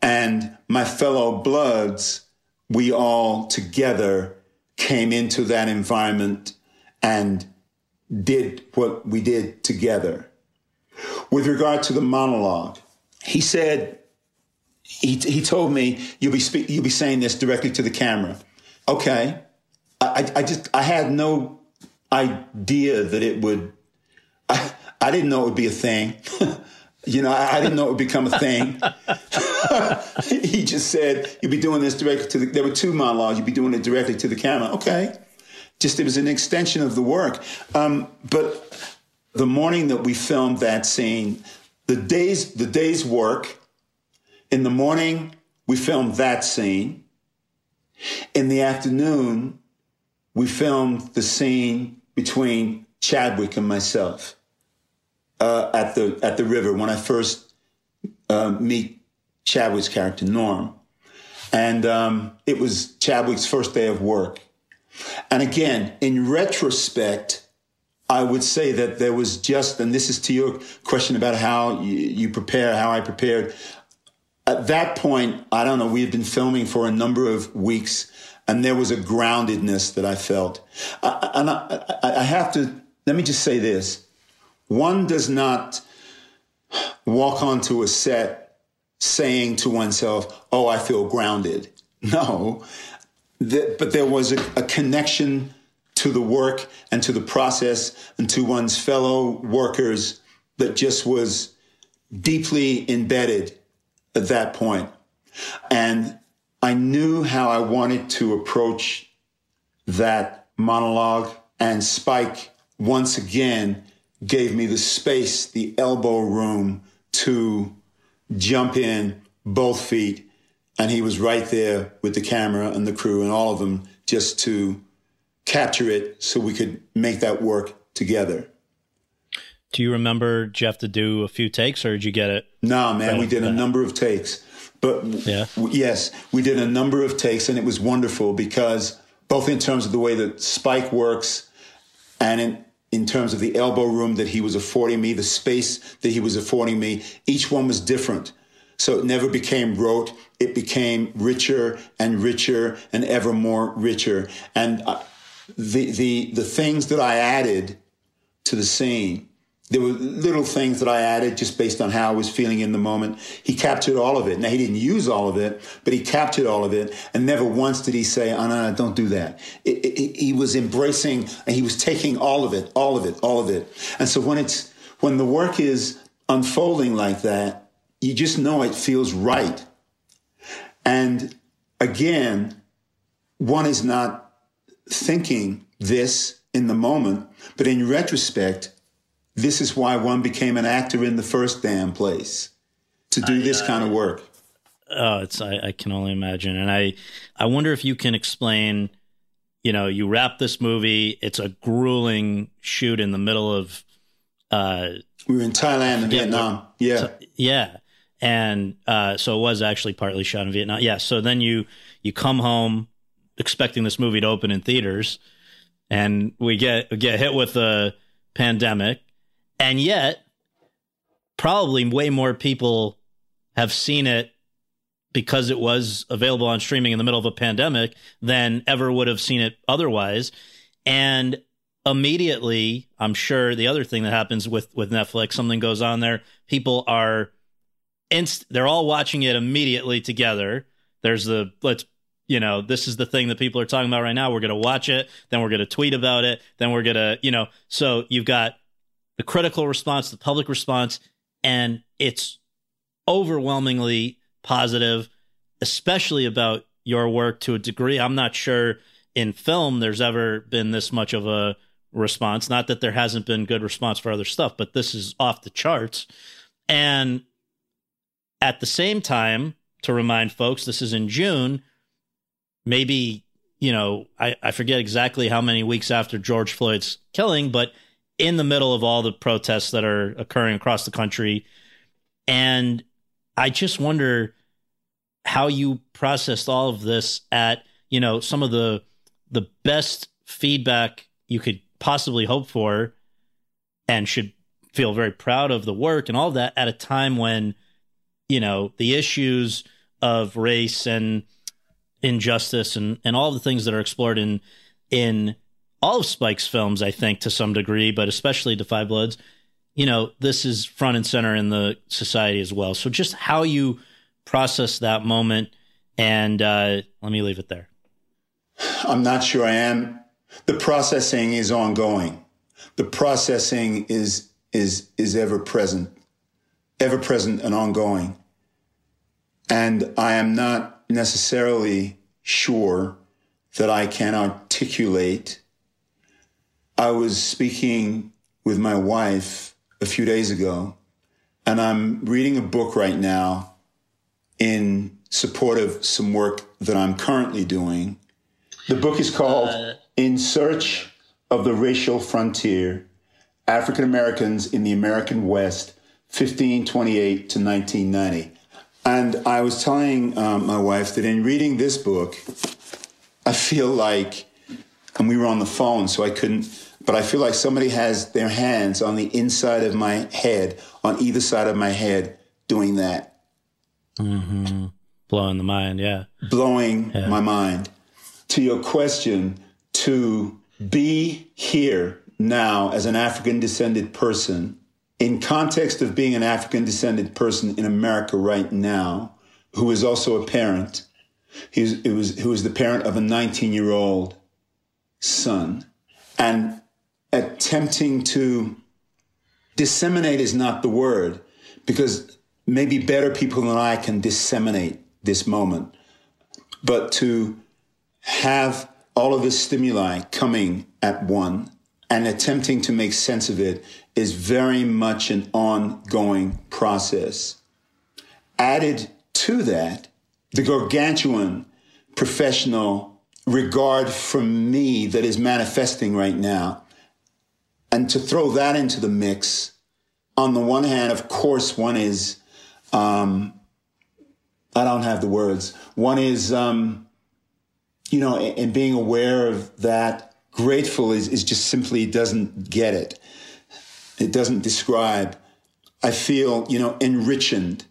And my fellow bloods, we all together came into that environment and did what we did together. With regard to the monologue, he said, he, he told me, you'll be, speak, you'll be saying this directly to the camera. Okay. I, I just, I had no idea that it would, I, (laughs) I didn't know it would be a thing. (laughs) You know, I, I, didn't know it would become a thing. (laughs) he just said, you'll be doing this directly to the, there were two monologues, you'll be doing it directly to the camera. Okay. Just, it was an extension of the work. Um, but the morning that we filmed that scene, the day's, the day's work, in the morning, we filmed that scene. In the afternoon, we filmed the scene between Chadwick and myself uh, at the at the river when I first uh, meet Chadwick's character Norm, and um, it was Chadwick's first day of work. And again, in retrospect, I would say that there was just, and this is to your question about how you, you prepare, how I prepared. At that point, I don't know, we had been filming for a number of weeks, and there was a groundedness that I felt. I, and I, I have to, let me just say this one does not walk onto a set saying to oneself, Oh, I feel grounded. No, but there was a, a connection to the work and to the process and to one's fellow workers that just was deeply embedded at that point. And I knew how I wanted to approach that monologue and Spike once again gave me the space, the elbow room to jump in both feet. And he was right there with the camera and the crew and all of them just to capture it so we could make that work together. Do you remember have to do a few takes or did you get it? No, man, we did a number of takes. But yeah. yes, we did a number of takes and it was wonderful because both in terms of the way that Spike works and in, in terms of the elbow room that he was affording me, the space that he was affording me. Each one was different. So it never became rote. It became richer and richer and ever more richer. And uh, the, the, the things that I added to the scene There were little things that I added just based on how I was feeling in the moment. He captured all of it. Now, he didn't use all of it, but he captured all of it. And never once did he say, oh, no, no don't do that. It, it, he was embracing and he was taking all of it, all of it, all of it. And so when it's, when the work is unfolding like that, you just know it feels right. And again, one is not thinking this in the moment, but in retrospect, this is why one became an actor in the first damn place to do I, this kind of work. Oh, it's I, I can only imagine, and I I wonder if you can explain. You know, you wrap this movie. It's a grueling shoot in the middle of. Uh, we were in Thailand and Vietnam. Yeah, yeah, and uh, so it was actually partly shot in Vietnam. Yeah, so then you you come home expecting this movie to open in theaters, and we get get hit with a pandemic and yet, probably way more people have seen it because it was available on streaming in the middle of a pandemic than ever would have seen it otherwise. And immediately, I'm sure the other thing that happens with with Netflix, something goes on there, people are inst they're all watching it immediately together. There's the let's you know, this is the thing that people are talking about right now. We're going to watch it, then we're going to tweet about it, then we're going to, you know, so you've got the critical response, the public response, and it's overwhelmingly positive, especially about your work to a degree. I'm not sure in film there's ever been this much of a response. Not that there hasn't been good response for other stuff, but this is off the charts. And at the same time, to remind folks, this is in June. Maybe, you know, I, I forget exactly how many weeks after George Floyd's killing, but in the middle of all the protests that are occurring across the country. And I just wonder how you processed all of this at, you know, some of the the best feedback you could possibly hope for and should feel very proud of the work and all that at a time when, you know, the issues of race and injustice and, and all the things that are explored in in all of Spike's films, I think, to some degree, but especially Da 5 Bloods, you know, this is front and center in the society as well. So just how you process that moment, and uh, let me leave it there. I'm not sure I am. The processing is ongoing. The processing is is is ever present, ever present and ongoing. And I am not necessarily sure that I can articulate I was speaking with my wife a few days ago, and I'm reading a book right now in support of some work that I'm currently doing. The book is called uh, In Search of the Racial Frontier African Americans in the American West, 1528 to 1990. And I was telling um, my wife that in reading this book, I feel like, and we were on the phone, so I couldn't but I feel like somebody has their hands on the inside of my head, on either side of my head, doing that. Mm-hmm. Blowing the mind, yeah. Blowing yeah. my mind. To your question, to be here now as an African descended person, in context of being an African descended person in America right now, who is also a parent, he's, it was, who is the parent of a 19 year old son. And attempting to disseminate is not the word because maybe better people than I can disseminate this moment. But to have all of this stimuli coming at one and attempting to make sense of it is very much an ongoing process. Added to that, the gargantuan professional regard from me that is manifesting right now and to throw that into the mix, on the one hand, of course, one is, um, I don't have the words. One is, um, you know, and being aware of that, grateful is, is just simply doesn't get it. It doesn't describe. I feel, you know, enriched.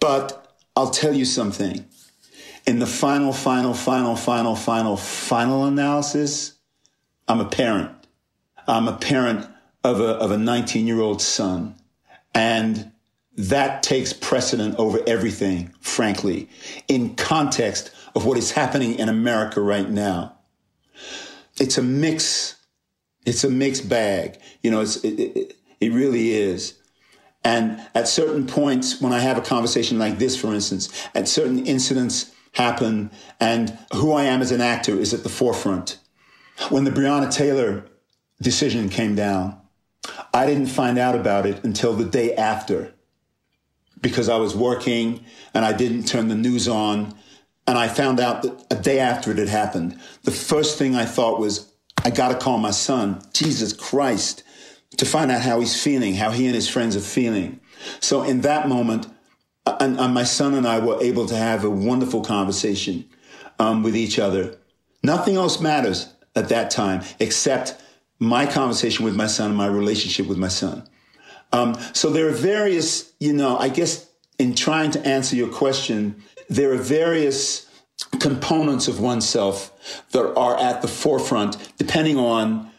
But I'll tell you something. In the final, final, final, final, final, final analysis, I'm a parent. I'm a parent of a, of a 19 year old son. And that takes precedent over everything, frankly, in context of what is happening in America right now. It's a mix. It's a mixed bag. You know, it's, it, it, it really is. And at certain points, when I have a conversation like this, for instance, at certain incidents happen, and who I am as an actor is at the forefront. When the Breonna Taylor decision came down, I didn't find out about it until the day after because I was working and I didn't turn the news on. And I found out that a day after it had happened, the first thing I thought was, I got to call my son, Jesus Christ, to find out how he's feeling, how he and his friends are feeling. So in that moment, and, and my son and I were able to have a wonderful conversation um, with each other. Nothing else matters at that time except my conversation with my son and my relationship with my son. Um, so there are various, you know, I guess in trying to answer your question, there are various components of oneself that are at the forefront depending on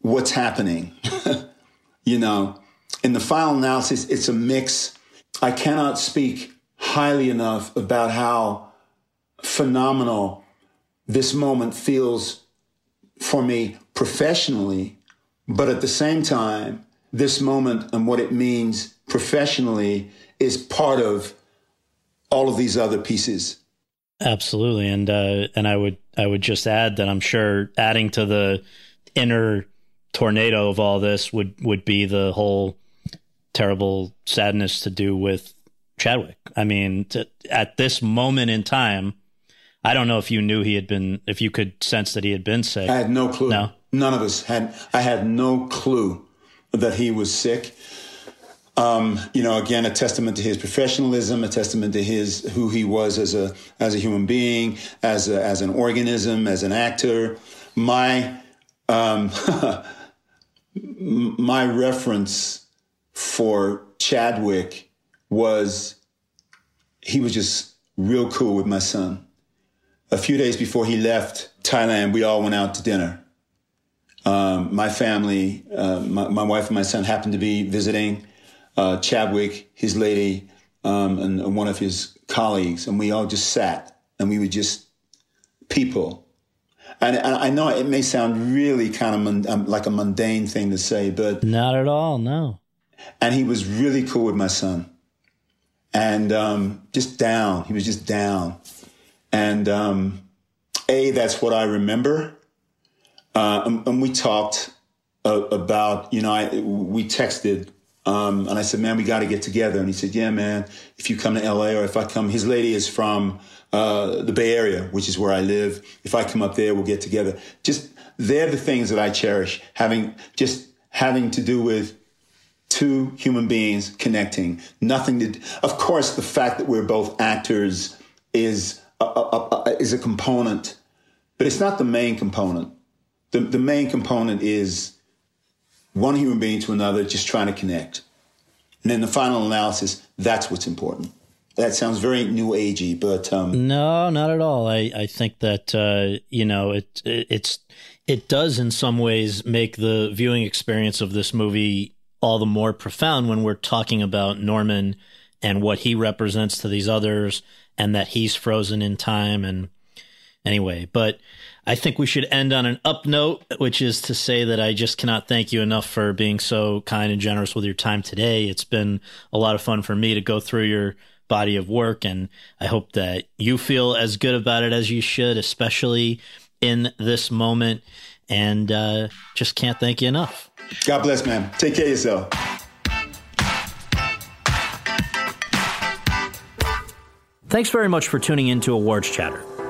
what's happening. (laughs) you know, in the final analysis, it's a mix. I cannot speak highly enough about how phenomenal this moment feels for me professionally, but at the same time, this moment and what it means professionally is part of all of these other pieces. Absolutely, and uh, and I would I would just add that I'm sure adding to the inner tornado of all this would would be the whole terrible sadness to do with Chadwick. I mean, to, at this moment in time, I don't know if you knew he had been, if you could sense that he had been sick. I had no clue. No, none of us had. I had no clue that he was sick. Um, you know, again, a testament to his professionalism, a testament to his who he was as a as a human being, as a, as an organism, as an actor. My um, (laughs) my reference for Chadwick was he was just real cool with my son. A few days before he left Thailand, we all went out to dinner. Um, my family, uh, my, my, wife and my son happened to be visiting uh, Chadwick, his lady, um, and, and, one of his colleagues, and we all just sat and we were just people. And, and I know it may sound really kind of um, like a mundane thing to say, but not at all, no. And he was really cool with my son, and um, just down. He was just down, and um, a that's what I remember uh, and, and, we talked uh, about, you know, I, we texted, um, and I said, man, we got to get together. And he said, yeah, man, if you come to LA or if I come, his lady is from, uh, the Bay Area, which is where I live. If I come up there, we'll get together. Just, they're the things that I cherish, having, just having to do with two human beings connecting. Nothing to, of course, the fact that we're both actors is a, a, a, is a component, but it's not the main component the, the main component is one human being to another just trying to connect. And then the final analysis, that's what's important. That sounds very new agey, but um, no, not at all. I, I think that uh, you know it, it it's it does in some ways make the viewing experience of this movie all the more profound when we're talking about Norman and what he represents to these others, and that he's frozen in time. And anyway, but I think we should end on an up note, which is to say that I just cannot thank you enough for being so kind and generous with your time today. It's been a lot of fun for me to go through your body of work, and I hope that you feel as good about it as you should, especially in this moment. And uh, just can't thank you enough. God bless, man. Take care of yourself. Thanks very much for tuning in to Awards Chatter.